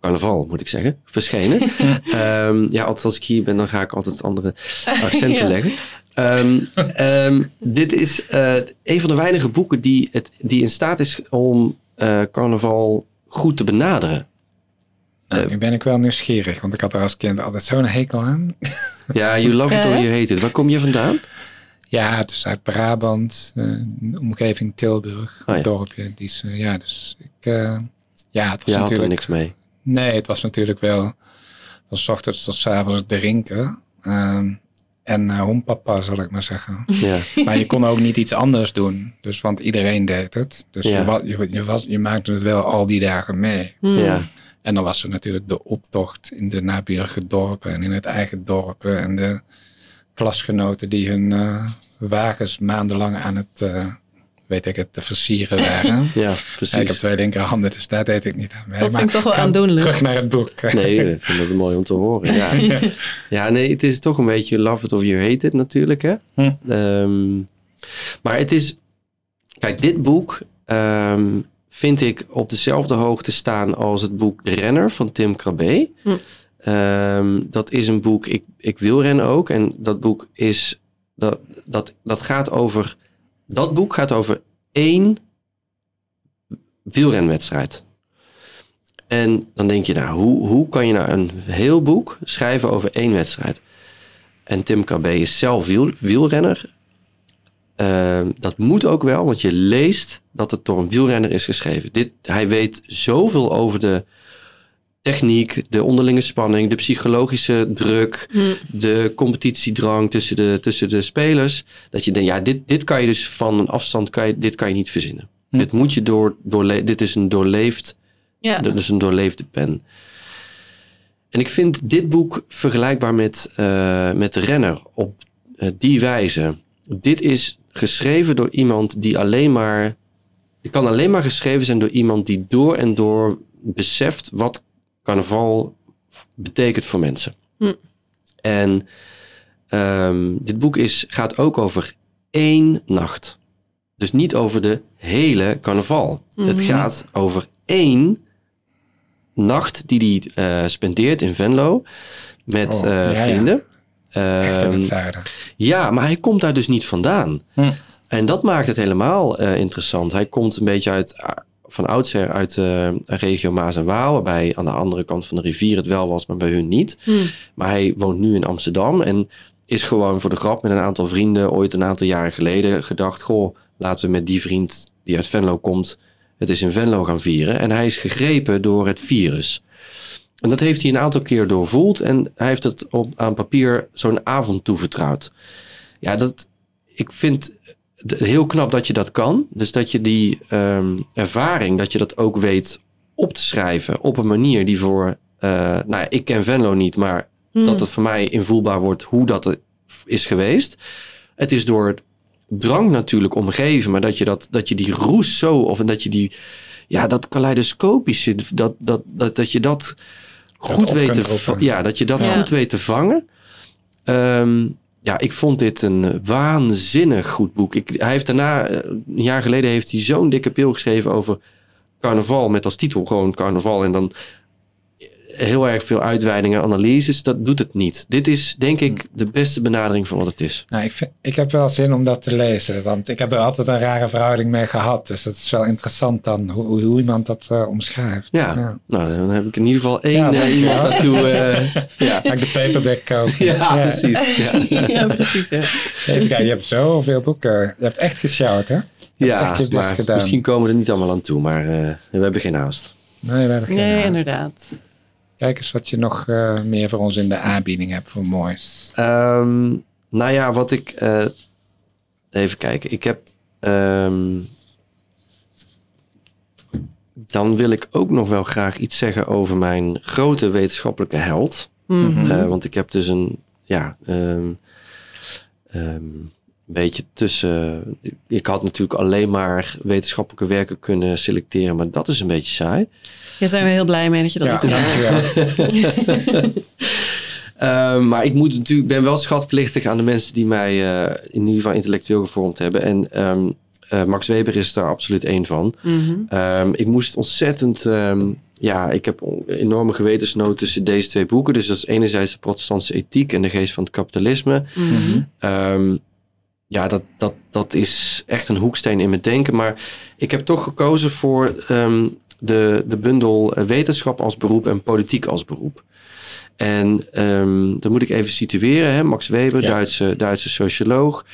carnaval moet ik zeggen, verschenen. *laughs* Ehm, ja, altijd als ik hier ben, dan ga ik altijd andere *laughs* accenten Ja. leggen. Ehm, ehm, dit is een van de weinige boeken die, het, die in staat is om carnaval goed te benaderen. Nou, nu ben ik wel nieuwsgierig, want ik had er als kind altijd zo'n hekel aan. *laughs* Ja, you love it or you hate it. Waar kom je vandaan? Ja, het is uit Brabant, eh, omgeving Tilburg, Oh ja. een dorpje. Die is, eh, ja, dus ik, eh, ja, het was Je had er natuurlijk, niks mee. nee, het was natuurlijk wel van 's ochtends tot 's avonds drinken. Ehm, en uh, hompapa, zal ik maar zeggen. Ja, *laughs* Maar je kon ook niet iets anders doen. Dus, want iedereen deed het. Dus Ja. je, wa- je, je, was, je maakte het wel al die dagen mee. Hmm. ja, En dan was er natuurlijk de optocht in de naburige dorpen en in het eigen dorp. En de klasgenoten die hun eh, wagens maandenlang aan het, eh, weet ik het, te versieren waren. *laughs* ja, Ja, ik heb precies. twee linkerhanden, dus daar deed ik niet aan mee. Dat vind ik toch wel aandoenlijk. Terug naar het boek. *laughs* Nee, ik vind het mooi om te horen. *laughs* Ja. ja, nee, het is toch een beetje love it of you hate it natuurlijk. Hè? Hm. Ehm, maar het is... Kijk, dit boek ehm, vind ik op dezelfde hoogte staan als het boek De Renner van Tim Krabbe. Hm. Ehm, dat is een boek, ik, ik wil rennen ook. En dat boek is... Dat, dat, dat gaat over... Dat boek gaat over één wielrenwedstrijd. En dan denk je, nou, hoe, hoe kan je nou een heel boek schrijven over één wedstrijd? En Tim Krabbe is zelf wiel, wielrenner. Ehm, dat moet ook wel, want je leest dat het door een wielrenner is geschreven. Dit, hij weet zoveel over de techniek, de onderlinge spanning, de psychologische druk, Hmm. de competitiedrang tussen de, tussen de spelers. Dat je denkt, ja, dit, dit kan je dus van een afstand, kan je, dit kan je niet verzinnen. Hm. Dit moet je door, doorle dit is een doorleefd Ja. dat is een doorleefde pen. En ik vind dit boek vergelijkbaar met, eh, met de renner op eh, die wijze. Dit is geschreven door iemand die alleen maar. Het kan alleen maar geschreven zijn door iemand die door en door beseft wat carnaval betekent voor mensen. Hm. En ehm, dit boek is, gaat ook over één nacht. Dus niet over de hele carnaval. Het Mhm. gaat over één nacht die hij eh, spendeert in Venlo met Oh, eh, ja, ja. Vrienden. Echt in Ehm, het zuiden. ja, maar hij komt daar dus niet vandaan. Hm. En dat maakt het helemaal eh, interessant. Hij komt een beetje uit, ah, van oudsher uit de regio Maas en Waal, waarbij aan de andere kant van de rivier het wel was, maar bij hun niet. Hmm. Maar hij woont nu in Amsterdam en is gewoon voor de grap met een aantal vrienden ooit een aantal jaren geleden gedacht, goh, laten we met die vriend die uit Venlo komt, het is in Venlo gaan vieren. En hij is gegrepen door het virus. En dat heeft hij een aantal keer doorvoeld en hij heeft het op, aan papier zo'n avond toevertrouwd. Ja, dat, ik vind het heel knap dat je dat kan. Dus dat je die ehm, ervaring, dat je dat ook weet op te schrijven op een manier die voor, eh, nou ik ken Venlo niet, maar Hmm. dat het voor mij invoelbaar wordt hoe dat is geweest. Het is door drang natuurlijk omgeven, maar dat je, dat, dat je die roes zo, of dat je die, ja, dat kaleidoscopische, dat, dat, dat, dat je dat goed weet kunt te, ja, dat je dat Ja. goed weet te vangen. Ehm, ja, ik vond dit een waanzinnig goed boek. Ik, hij heeft daarna, eh, een jaar geleden, heeft hij zo'n dikke pil geschreven over carnaval. Met als titel gewoon carnaval. En dan heel erg veel uitweidingen en analyses. Dat doet het niet. Dit is denk ik de beste benadering van wat het is. Nou, ik, vind, ik heb wel zin om dat te lezen, want ik heb er altijd een rare verhouding mee gehad. Dus dat is wel interessant dan, hoe, hoe iemand dat uh, omschrijft. Ja. nou dan heb ik in ieder geval één Ja, eh, iemand daartoe. eh, *laughs* ja. Ga ik de paperback kopen. Ja, precies. *laughs* Ja, ja, precies. Ja. Even kijken, je hebt zoveel boeken. Je hebt echt gesjouwd, hè? Je hebt echt je best maar gedaan. misschien komen we er niet allemaal aan toe, maar eh, we hebben geen haast. Nee, we hebben geen Nee, haast. inderdaad. Kijk eens wat je nog eh, meer voor ons in de aanbieding hebt voor moois. Ehm, nou ja, wat ik. eh, even kijken. Ik heb. ehm, dan wil ik ook nog wel graag iets zeggen over mijn grote wetenschappelijke held. Mhm. Eh, want ik heb dus een. Ja. ehm, ehm, een beetje tussen. Ik had natuurlijk alleen maar wetenschappelijke werken kunnen selecteren, maar dat is een beetje saai. Daar zijn we heel blij mee dat je dat Ja, dankjewel. *laughs* Uh, maar ik moet natuurlijk, ben wel schatplichtig aan de mensen die mij uh, in ieder geval intellectueel gevormd hebben. En um, uh, Max Weber is daar absoluut één van. Mm -hmm. um, ik moest ontzettend. Um, ja, ik heb enorme gewetensnood tussen deze twee boeken. Dus dat is enerzijds de protestantse ethiek en de geest van het kapitalisme. Mm -hmm. ja, dat, dat, dat is echt een hoeksteen in mijn denken. Maar ik heb toch gekozen voor de, de bundel wetenschap als beroep en politiek als beroep. En um, dan moet ik even situeren. Hè? Max Weber, Ja. Duitse, Duitse socioloog,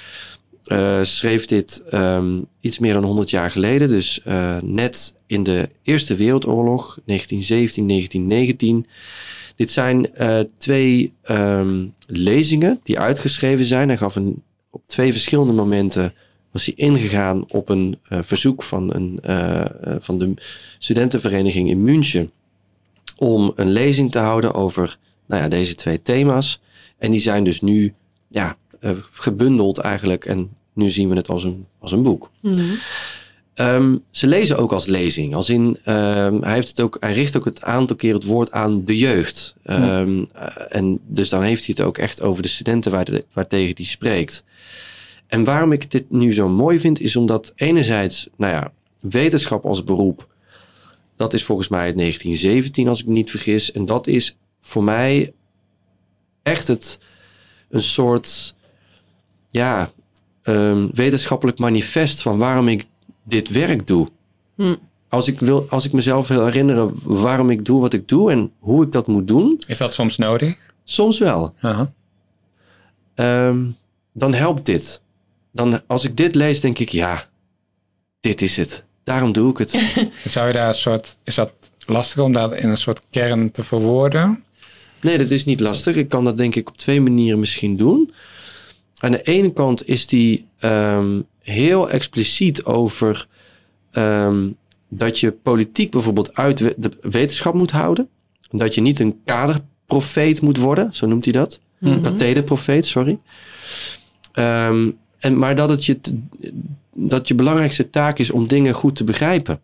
uh, schreef dit um, iets meer dan 100 jaar geleden. Dus uh, net in de Eerste Wereldoorlog, 1917, 1919. Dit zijn uh, twee um, lezingen die uitgeschreven zijn. Hij gaf een, op twee verschillende momenten was hij ingegaan op een uh, verzoek van, een, uh, van de studentenvereniging in München om een lezing te houden over nou ja, deze twee thema's. En die zijn dus nu ja, gebundeld eigenlijk. En nu zien we het als een, als een boek. Mm -hmm. um, ze lezen ook als lezing. Als in, um, hij, heeft het ook, hij richt ook het aantal keer het woord aan de jeugd. Um, uh, en dus dan heeft hij het ook echt over de studenten waar de, waartegen hij spreekt. En waarom ik dit nu zo mooi vind, is omdat enerzijds, nou ja, wetenschap als beroep, dat is volgens mij uit 1917, als ik me niet vergis. En dat is voor mij echt het, een soort ja, um, wetenschappelijk manifest van waarom ik dit werk doe. Hm. Als, ik wil, als ik mezelf wil herinneren waarom ik doe wat ik doe en hoe ik dat moet doen, Is dat soms nodig? soms wel. Um, dan helpt dit. Dan, als ik dit lees, denk ik, ja, dit is het. Daarom doe ik het. *laughs* Zou je daar een soort, is dat lastig om dat in een soort kern te verwoorden? Nee, dat is niet lastig. Ik kan dat denk ik op twee manieren misschien doen. Aan de ene kant is die um, heel expliciet over um, dat je politiek bijvoorbeeld uit de wetenschap moet houden. Dat je niet een kaderprofeet moet worden, zo noemt hij dat. Mhm. Een kathederprofeet, sorry. Um, en, maar dat het je, dat je belangrijkste taak is om dingen goed te begrijpen.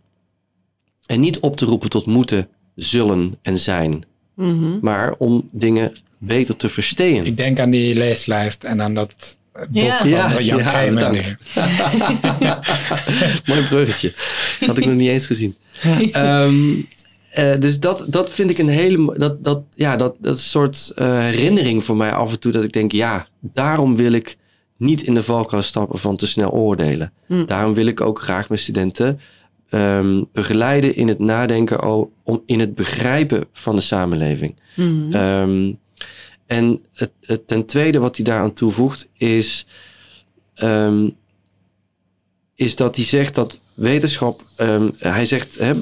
En niet op te roepen tot moeten, zullen en zijn. Mhm. Maar om dingen beter te verstehen. Ik denk aan die leeslijst en aan dat boek Ja. van Ja, Jan ja. *laughs* Mooi bruggetje. Had ik nog niet eens gezien. Ehm, eh, dus dat, dat vind ik een hele... Dat, dat, ja, dat, dat soort eh, herinnering voor mij af en toe. Dat ik denk, ja, daarom wil ik niet in de valkuil stappen van te snel oordelen. Hm. Daarom wil ik ook graag mijn studenten ehm, begeleiden in het nadenken... om, in het begrijpen van de samenleving. Mhm. Ehm, en het, het, ten tweede wat hij daaraan toevoegt is, ehm, is dat hij zegt dat wetenschap, ehm, hij zegt, hè,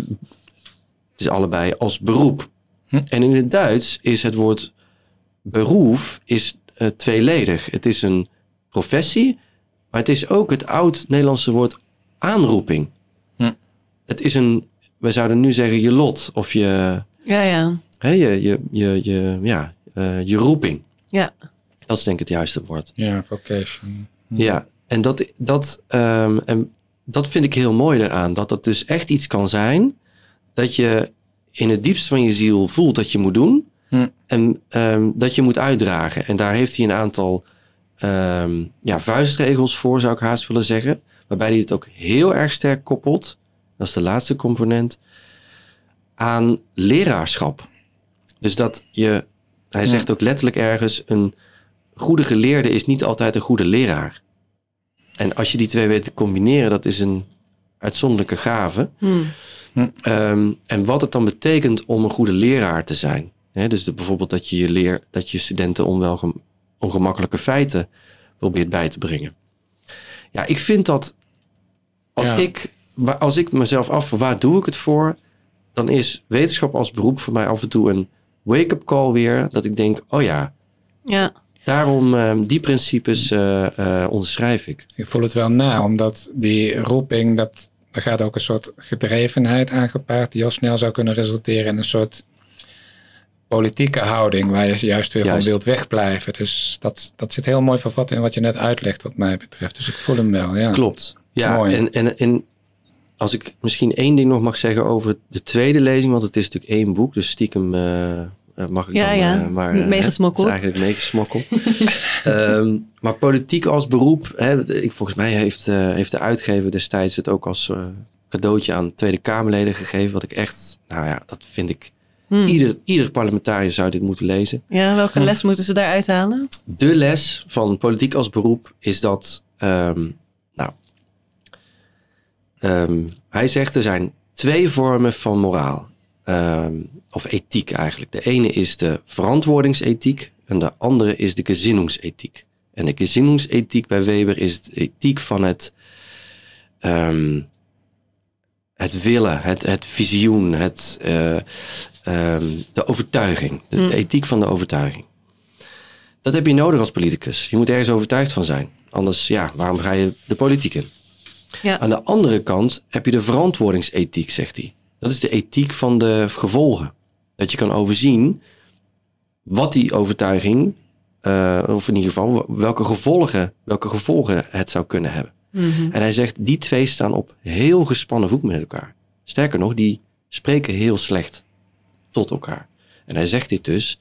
het is allebei als beroep. Hm. En in het Duits is het woord beroep is eh, tweeledig. Het is een professie, maar het is ook het oud-Nederlandse woord aanroeping. Hm. Het is een, we zouden nu zeggen je lot of je, Ja, ja. hè, je, je, je, je, ja, eh, je roeping. Ja. Dat is denk ik het juiste woord. Ja, vocation. Ja, en dat, dat, ehm, en dat vind ik heel mooi eraan. Dat dat dus echt iets kan zijn dat je in het diepst van je ziel voelt dat je moet doen. Hm. En ehm, dat je moet uitdragen. En daar heeft hij een aantal ehm, ja, vuistregels voor, zou ik haast willen zeggen. Waarbij hij het ook heel erg sterk koppelt. Dat is de laatste component. Aan leraarschap. Dus dat je, hij zegt ook letterlijk ergens, een goede geleerde is niet altijd een goede leraar. En als je die twee weet te combineren, dat is een uitzonderlijke gave. Hmm. Ehm, en wat het dan betekent om een goede leraar te zijn. Dus de- bijvoorbeeld dat je, je, leer, dat je studenten onwelgem, ongemakkelijke feiten probeert bij te brengen. Ja, ik vind dat als, Ja. ik, als ik mezelf af, waar doe ik het voor? Dan is wetenschap als beroep voor mij af en toe een wake-up call weer. Dat ik denk, oh ja, Ja, daarom ehm, die principes eh, eh, onderschrijf ik. Ik voel het wel na, omdat die roeping, dat, daar gaat ook een soort gedrevenheid aan gepaard, die al snel zou kunnen resulteren in een soort politieke houding, waar je juist weer Juist. van wilt wegblijven. Dus dat, dat zit heel mooi vervat in wat je net uitlegt, wat mij betreft. Dus ik voel hem wel, ja. Klopt. Ja, Mooi. en, en, en als ik misschien één ding nog mag zeggen over de tweede lezing, want het is natuurlijk één boek, dus stiekem eh, eh, mag ik Ja, dan ja. eh, maar... Meegesmokkeld. Is eigenlijk meegesmokkeld. *laughs* Ehm, maar politiek als beroep, hè, ik, volgens mij heeft, eh, heeft de uitgever destijds het ook als eh, cadeautje aan Tweede Kamerleden gegeven, wat ik echt, nou ja, dat vind ik, Hmm. ieder, ieder parlementariër zou dit moeten lezen. ja welke les moeten ze daaruit halen? De les van politiek als beroep is dat, ehm, nou, ehm, hij zegt er zijn twee vormen van moraal. Ehm, of ethiek eigenlijk. De ene is de verantwoordingsethiek en de andere is de gezinnungsethiek. En de gezinnungsethiek bij Weber is de ethiek van het, het willen, het, het visioen, het, eh, ehm, de overtuiging. De, de ethiek van de overtuiging. Dat heb je nodig als politicus. Je moet ergens overtuigd van zijn. Anders, ja, waarom ga je de politiek in? Ja. Aan de andere kant heb je de verantwoordingsethiek, zegt hij. Dat is de ethiek van de gevolgen. Dat je kan overzien wat die overtuiging, eh, of in ieder geval welke gevolgen, welke gevolgen het zou kunnen hebben. Mhm. En hij zegt, die twee staan op heel gespannen voet met elkaar. Sterker nog, die spreken heel slecht tot elkaar. En hij zegt dit dus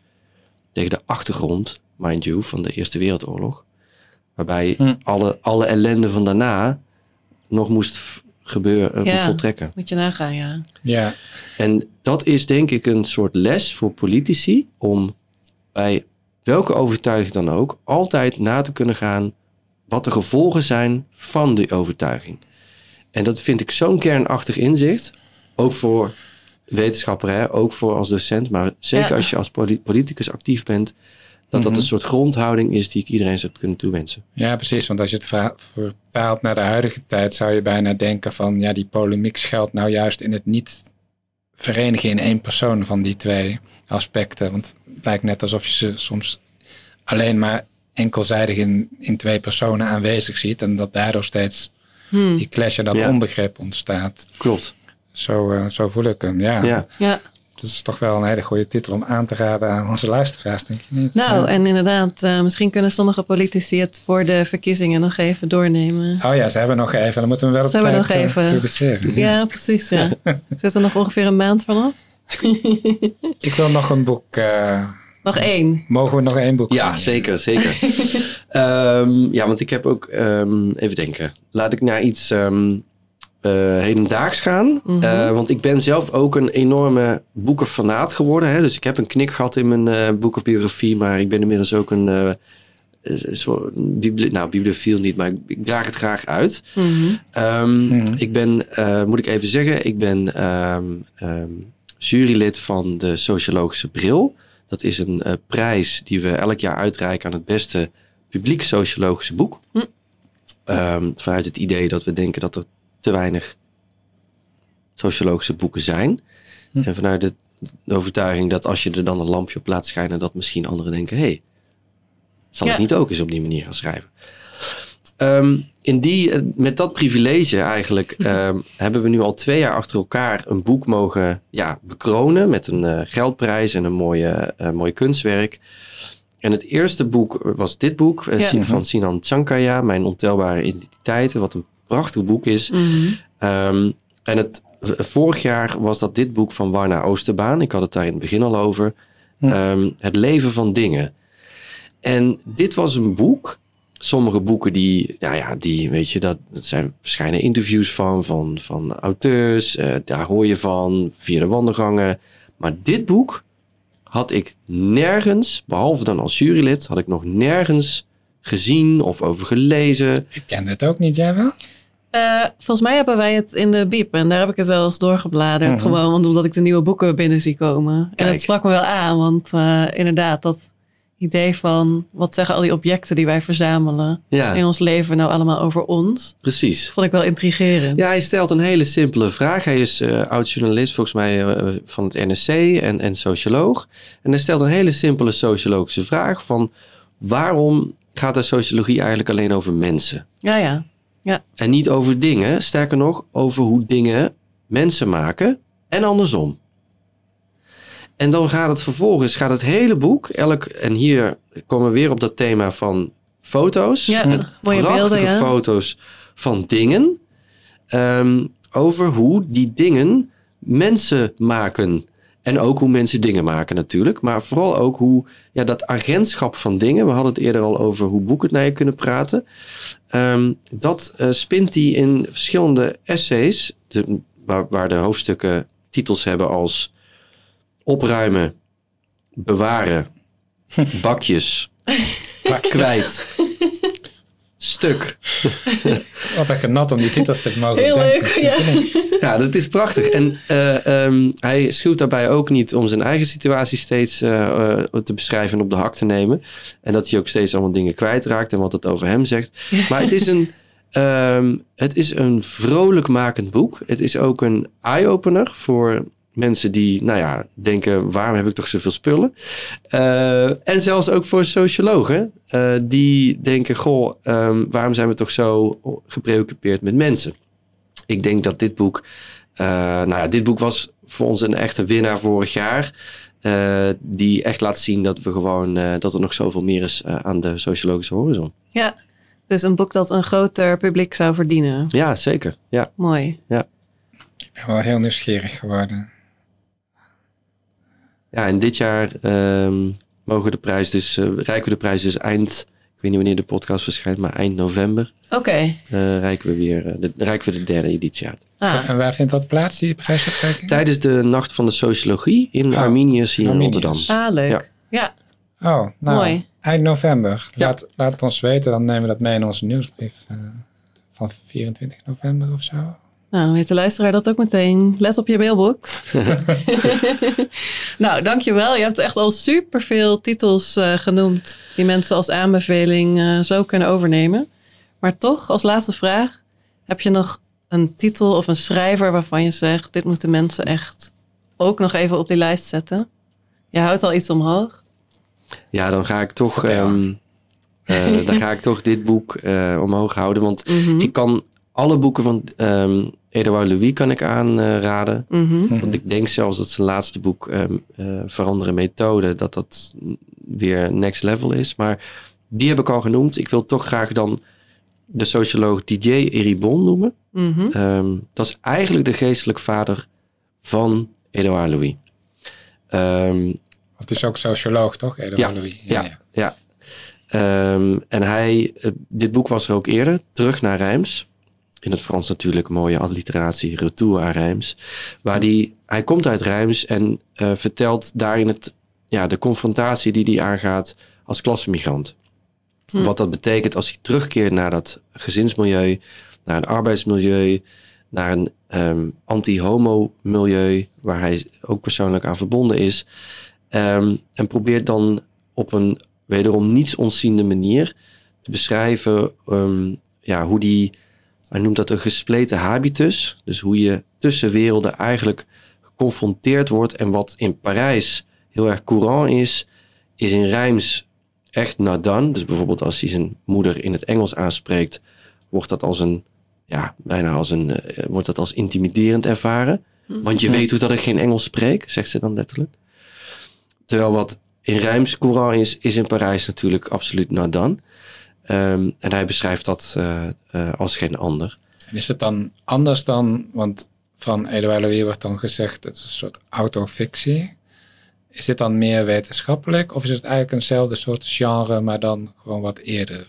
tegen de achtergrond, mind you, van de Eerste Wereldoorlog. Waarbij Hm. alle, alle ellende van daarna nog moest gebeuren, eh, Ja. voltrekken. Moet je nagaan, ja. Ja, En dat is denk ik een soort les voor politici om bij welke overtuiging dan ook altijd na te kunnen gaan wat de gevolgen zijn van die overtuiging. En dat vind ik zo'n kernachtig inzicht, ook voor wetenschapper, hè? ook voor als docent, maar zeker Ja. als je als poli- politicus actief bent, dat dat Mhm. een soort grondhouding is die ik iedereen zou kunnen toewensen. ja, precies. Want als je het vertaalt naar de huidige tijd, zou je bijna denken van, ja, die polemiek schuilt nou juist in het niet verenigen in één persoon van die twee aspecten. Want het lijkt net alsof je ze soms alleen maar enkelzijdig in, in twee personen aanwezig ziet en dat daardoor steeds Hmm. die clash en dat Ja. onbegrip ontstaat. Klopt. Zo, eh, zo voel ik hem, ja. Ja. Ja, Dat is toch wel een hele goede titel om aan te raden aan onze luisteraars, denk je niet? nou Ja. en inderdaad, eh, misschien kunnen sommige politici het voor de verkiezingen nog even doornemen. Oh ja, ze hebben nog even. Dan moeten we wel op Ze tijd nog eh, even. publiceren. Ja, precies, ja. *laughs* Zit er nog ongeveer een maand vanaf? Ik wil nog een boek. eh, Nog één. mogen we nog één boek? Ja, zeker, zeker. *laughs* Ehm, ja, want ik heb ook, ehm, even denken, laat ik naar iets ehm, eh, hedendaags gaan. Mhm. Eh, want ik ben zelf ook een enorme boekenfanaat geworden. Hè? Dus ik heb een knik gehad in mijn eh boekenbiografie, maar ik ben inmiddels ook een, zo, bibli nou, bibliofiel niet, maar ik, ik draag het graag uit. Mhm. Ehm, Mhm. Ik ben, eh, moet ik even zeggen, ik ben ehm, ehm, jurylid van de Sociologische Bril. Dat is een eh, prijs die we elk jaar uitreiken aan het beste publiek sociologische boek. Hm. Ehm, vanuit het idee dat we denken dat er te weinig sociologische boeken zijn. Hm. En vanuit de, de overtuiging dat als je er dan een lampje op laat schijnen, dat misschien anderen denken: hé, hey, zal ik niet ook eens op die manier gaan schrijven? Ehm, in die, eh, met dat privilege eigenlijk ehm, hebben we nu al twee jaar achter elkaar een boek mogen ja, bekronen met een eh, geldprijs en een mooie, eh, mooi kunstwerk. En het eerste boek was dit boek Ja. Van Sinan Tsankaya, Mijn ontelbare identiteiten, wat een prachtig boek is. Mhm. Ehm, en het, vorig jaar was dat dit boek van Warna Oosterbaan. Ik had het daar in het begin al over. Het leven van dingen. En dit was een boek. Sommige boeken die, ja, ja, die weet je, dat, dat zijn verschillende interviews van, van, van auteurs. eh, daar hoor je van via de wandelgangen. Maar dit boek had ik nergens, behalve dan als jurylid, had ik nog nergens gezien of over gelezen. Ik ken dit ook niet, jij wel? Eh, volgens mij hebben wij het in de biep en daar heb ik het wel eens doorgebladerd. Mhm. Gewoon omdat ik de nieuwe boeken binnen zie komen. En het sprak me wel aan, want eh, inderdaad, dat idee van wat zeggen al die objecten die wij verzamelen in Ja, ons leven nou allemaal over ons, precies. vond ik wel intrigerend. Ja, hij stelt een hele simpele vraag. Hij is eh oud-journalist, volgens mij eh, van het NSC en, en socioloog. En hij stelt een hele simpele sociologische vraag van... waarom gaat de sociologie eigenlijk alleen over mensen? ja. ja. En niet over dingen, sterker nog, over hoe dingen mensen maken en andersom. En dan gaat het vervolgens, gaat het hele boek, elk, en hier komen we weer op dat thema van foto's. Ja, met mooie prachtige beelden, ja. foto's van dingen. ehm, over hoe die dingen mensen maken. En ook hoe mensen dingen maken natuurlijk. Maar vooral ook hoe ja, dat agentschap van dingen. We hadden het eerder al over hoe boeken het naar je kunnen praten. Ehm, dat eh, spint hij in verschillende essays. de- waar, waar de hoofdstukken titels hebben als opruimen, bewaren, *laughs* bakjes, kwijt, stuk. Wat een genot om die titels te mogen Heel denken. leuk, ja. Ja, dat is prachtig. En eh, ehm, hij schuwt daarbij ook niet om zijn eigen situatie steeds eh, eh, te beschrijven en op de hak te nemen. En dat hij ook steeds allemaal dingen kwijtraakt en wat het over hem zegt. *laughs* Maar het is een, ehm, het is een vrolijkmakend boek. Het is ook een eye-opener voor mensen die, nou ja, denken: waarom heb ik toch zoveel spullen? Eh, en zelfs ook voor sociologen eh, die denken: goh, ehm, waarom zijn we toch zo gepreoccupeerd met mensen? Ik denk dat dit boek, eh, nou ja, dit boek was voor ons een echte winnaar vorig jaar. eh, die echt laat zien dat we gewoon, eh, dat er nog zoveel meer is aan de sociologische horizon. ja. Dus een boek dat een groter publiek zou verdienen. Ja, zeker. Ja. Mooi. Ik ben wel heel nieuwsgierig geworden. Ja, en dit jaar ehm, mogen de prijs dus, eh reiken we de prijs dus eind, ik weet niet wanneer de podcast verschijnt, maar eind november Oké. eh reiken we weer, eh, de, reiken we de derde editie uit. Ah, En waar vindt dat plaats, die prijsuitreiking? Tijdens de Nacht van de Sociologie in Oh, Arminius hier Arminius. in Rotterdam. ah, leuk. Ja. Ja. Oh, nou, Mooi. eind november. Ja. Laat, laat het ons weten, dan nemen we dat mee in onze nieuwsbrief eh, van 24 november of zo. Nou, weet de luisteraar dat ook meteen. Let op je mailbox. *laughs* nou, dankjewel. Je hebt echt al superveel titels eh, genoemd die mensen als aanbeveling eh, zo kunnen overnemen. Maar toch, als laatste vraag, heb je nog een titel of een schrijver waarvan je zegt, dit moeten mensen echt ook nog even op die lijst zetten? Je houdt al iets omhoog. Ja, dan ga ik toch, ehm, eh, dan ga ik toch dit boek eh, omhoog houden. Want *laughs* Mhm. ik kan alle boeken van ehm Edouard Louis kan ik aanraden. Mhm. Want ik denk zelfs dat zijn laatste boek, ehm eh, Veranderen Methode, dat dat weer next level is. Maar die heb ik al genoemd. Ik wil toch graag dan de socioloog Didier Eribon noemen. Mhm. Ehm, dat is eigenlijk de geestelijk vader van Edouard Louis. Ehm, Het is ook socioloog, toch? Edouard Ja, Louis. ja, ja. Ehm, en hij, eh, dit boek was er ook eerder, Terug naar Rijms. In het Frans natuurlijk, mooie alliteratie, Retour à Rijms. Waar die, hij komt uit Rijms en eh, vertelt daarin het, ja, de confrontatie die hij aangaat als klassemigrant. Hm. Wat dat betekent als hij terugkeert naar dat gezinsmilieu, naar een arbeidsmilieu, naar een ehm, anti-homo-milieu, waar hij ook persoonlijk aan verbonden is. Ehm, en probeert dan op een wederom niets ontziende manier te beschrijven ehm, ja, hoe die, hij noemt dat een gespleten habitus. Dus hoe je tussen werelden eigenlijk geconfronteerd wordt. En wat in Parijs heel erg courant is, is in Rijms echt nadan. Dus bijvoorbeeld als hij zijn moeder in het Engels aanspreekt, wordt dat als een, ja, bijna als een, eh, wordt dat als intimiderend ervaren. Want je weet hoe dat ik geen Engels spreek, zegt ze dan letterlijk. Terwijl wat in Rijms courant is, is in Parijs natuurlijk absoluut nadan. Ehm en hij beschrijft dat eh, eh, als geen ander. En is het dan anders dan, want van Edouard Louis wordt dan gezegd, het is een soort autofictie. Is dit dan meer wetenschappelijk of is het eigenlijk eenzelfde soort genre, maar dan gewoon wat eerder?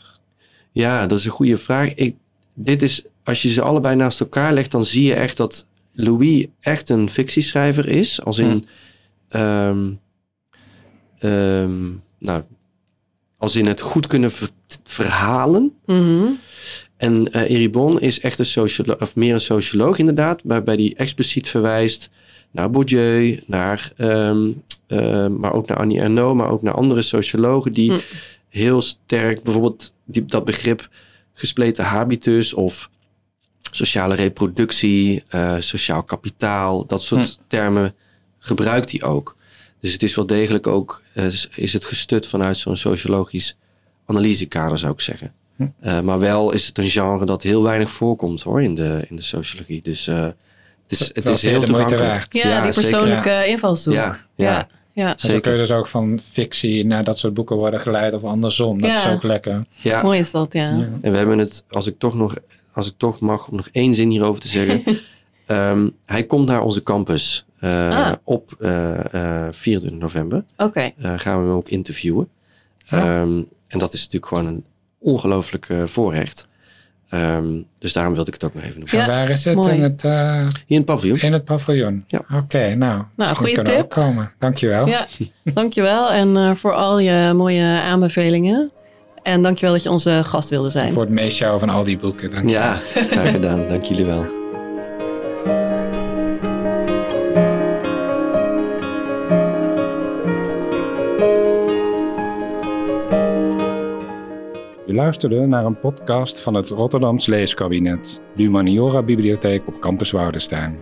Ja, dat is een goede vraag. Ik, dit is, als je ze allebei naast elkaar legt, dan zie je echt dat Louis echt een fictieschrijver is. Als in, ehm, ehm, nou, als in het goed kunnen ver- verhalen. Mhm. En eh Eribon is echt een socioloog, of meer een socioloog inderdaad, waarbij die expliciet verwijst naar Bourdieu, naar, ehm, ehm, maar ook naar Annie Ernaux, maar ook naar andere sociologen die Hm. heel sterk, bijvoorbeeld die, dat begrip gespleten habitus of sociale reproductie, eh, sociaal kapitaal, dat soort termen gebruikt hij ook. Dus het is wel degelijk ook, eh, is het gestut vanuit zo'n sociologisch analysekader zou ik zeggen. Eh, maar wel is het een genre dat heel weinig voorkomt hoor in de, in de sociologie. Dus eh, het is, het is heel toegankelijk. waard. Ja, die zeker. persoonlijke invalshoek. Ja, ja. ja. ja. En zo Zeker. kun je dus ook van fictie naar dat soort boeken worden geleid of andersom. Dat Ja. is ook lekker. Ja, Mooi is dat, ja. Ja. en we hebben het, als ik toch nog, als ik toch mag, om nog één zin hierover te zeggen. *laughs* Ehm, hij komt naar onze campus Ah. op eh, eh, 24 november. Oké. Eh, gaan we hem ook interviewen. Ja. Ehm, en dat is natuurlijk gewoon een ongelooflijk eh, voorrecht. Ehm, dus daarom wilde ik het ook nog even noemen. Ja, Ja. En waar is het? mooi. In het, eh, Hier in het paviljoen. in het paviljoen? Ja. Oké, nou. misschien goede kunnen we tip. ook komen. Dankjewel. Ja, *laughs* dankjewel. En eh, voor al je mooie aanbevelingen. En dankjewel dat je onze gast wilde zijn. Voor het meeshowen van al die boeken. Dankjewel. Ja, graag gedaan. Dank jullie wel. U luisterde naar een podcast van het Rotterdams Leeskabinet, de Humaniora Bibliotheek op Campus Woudenstein.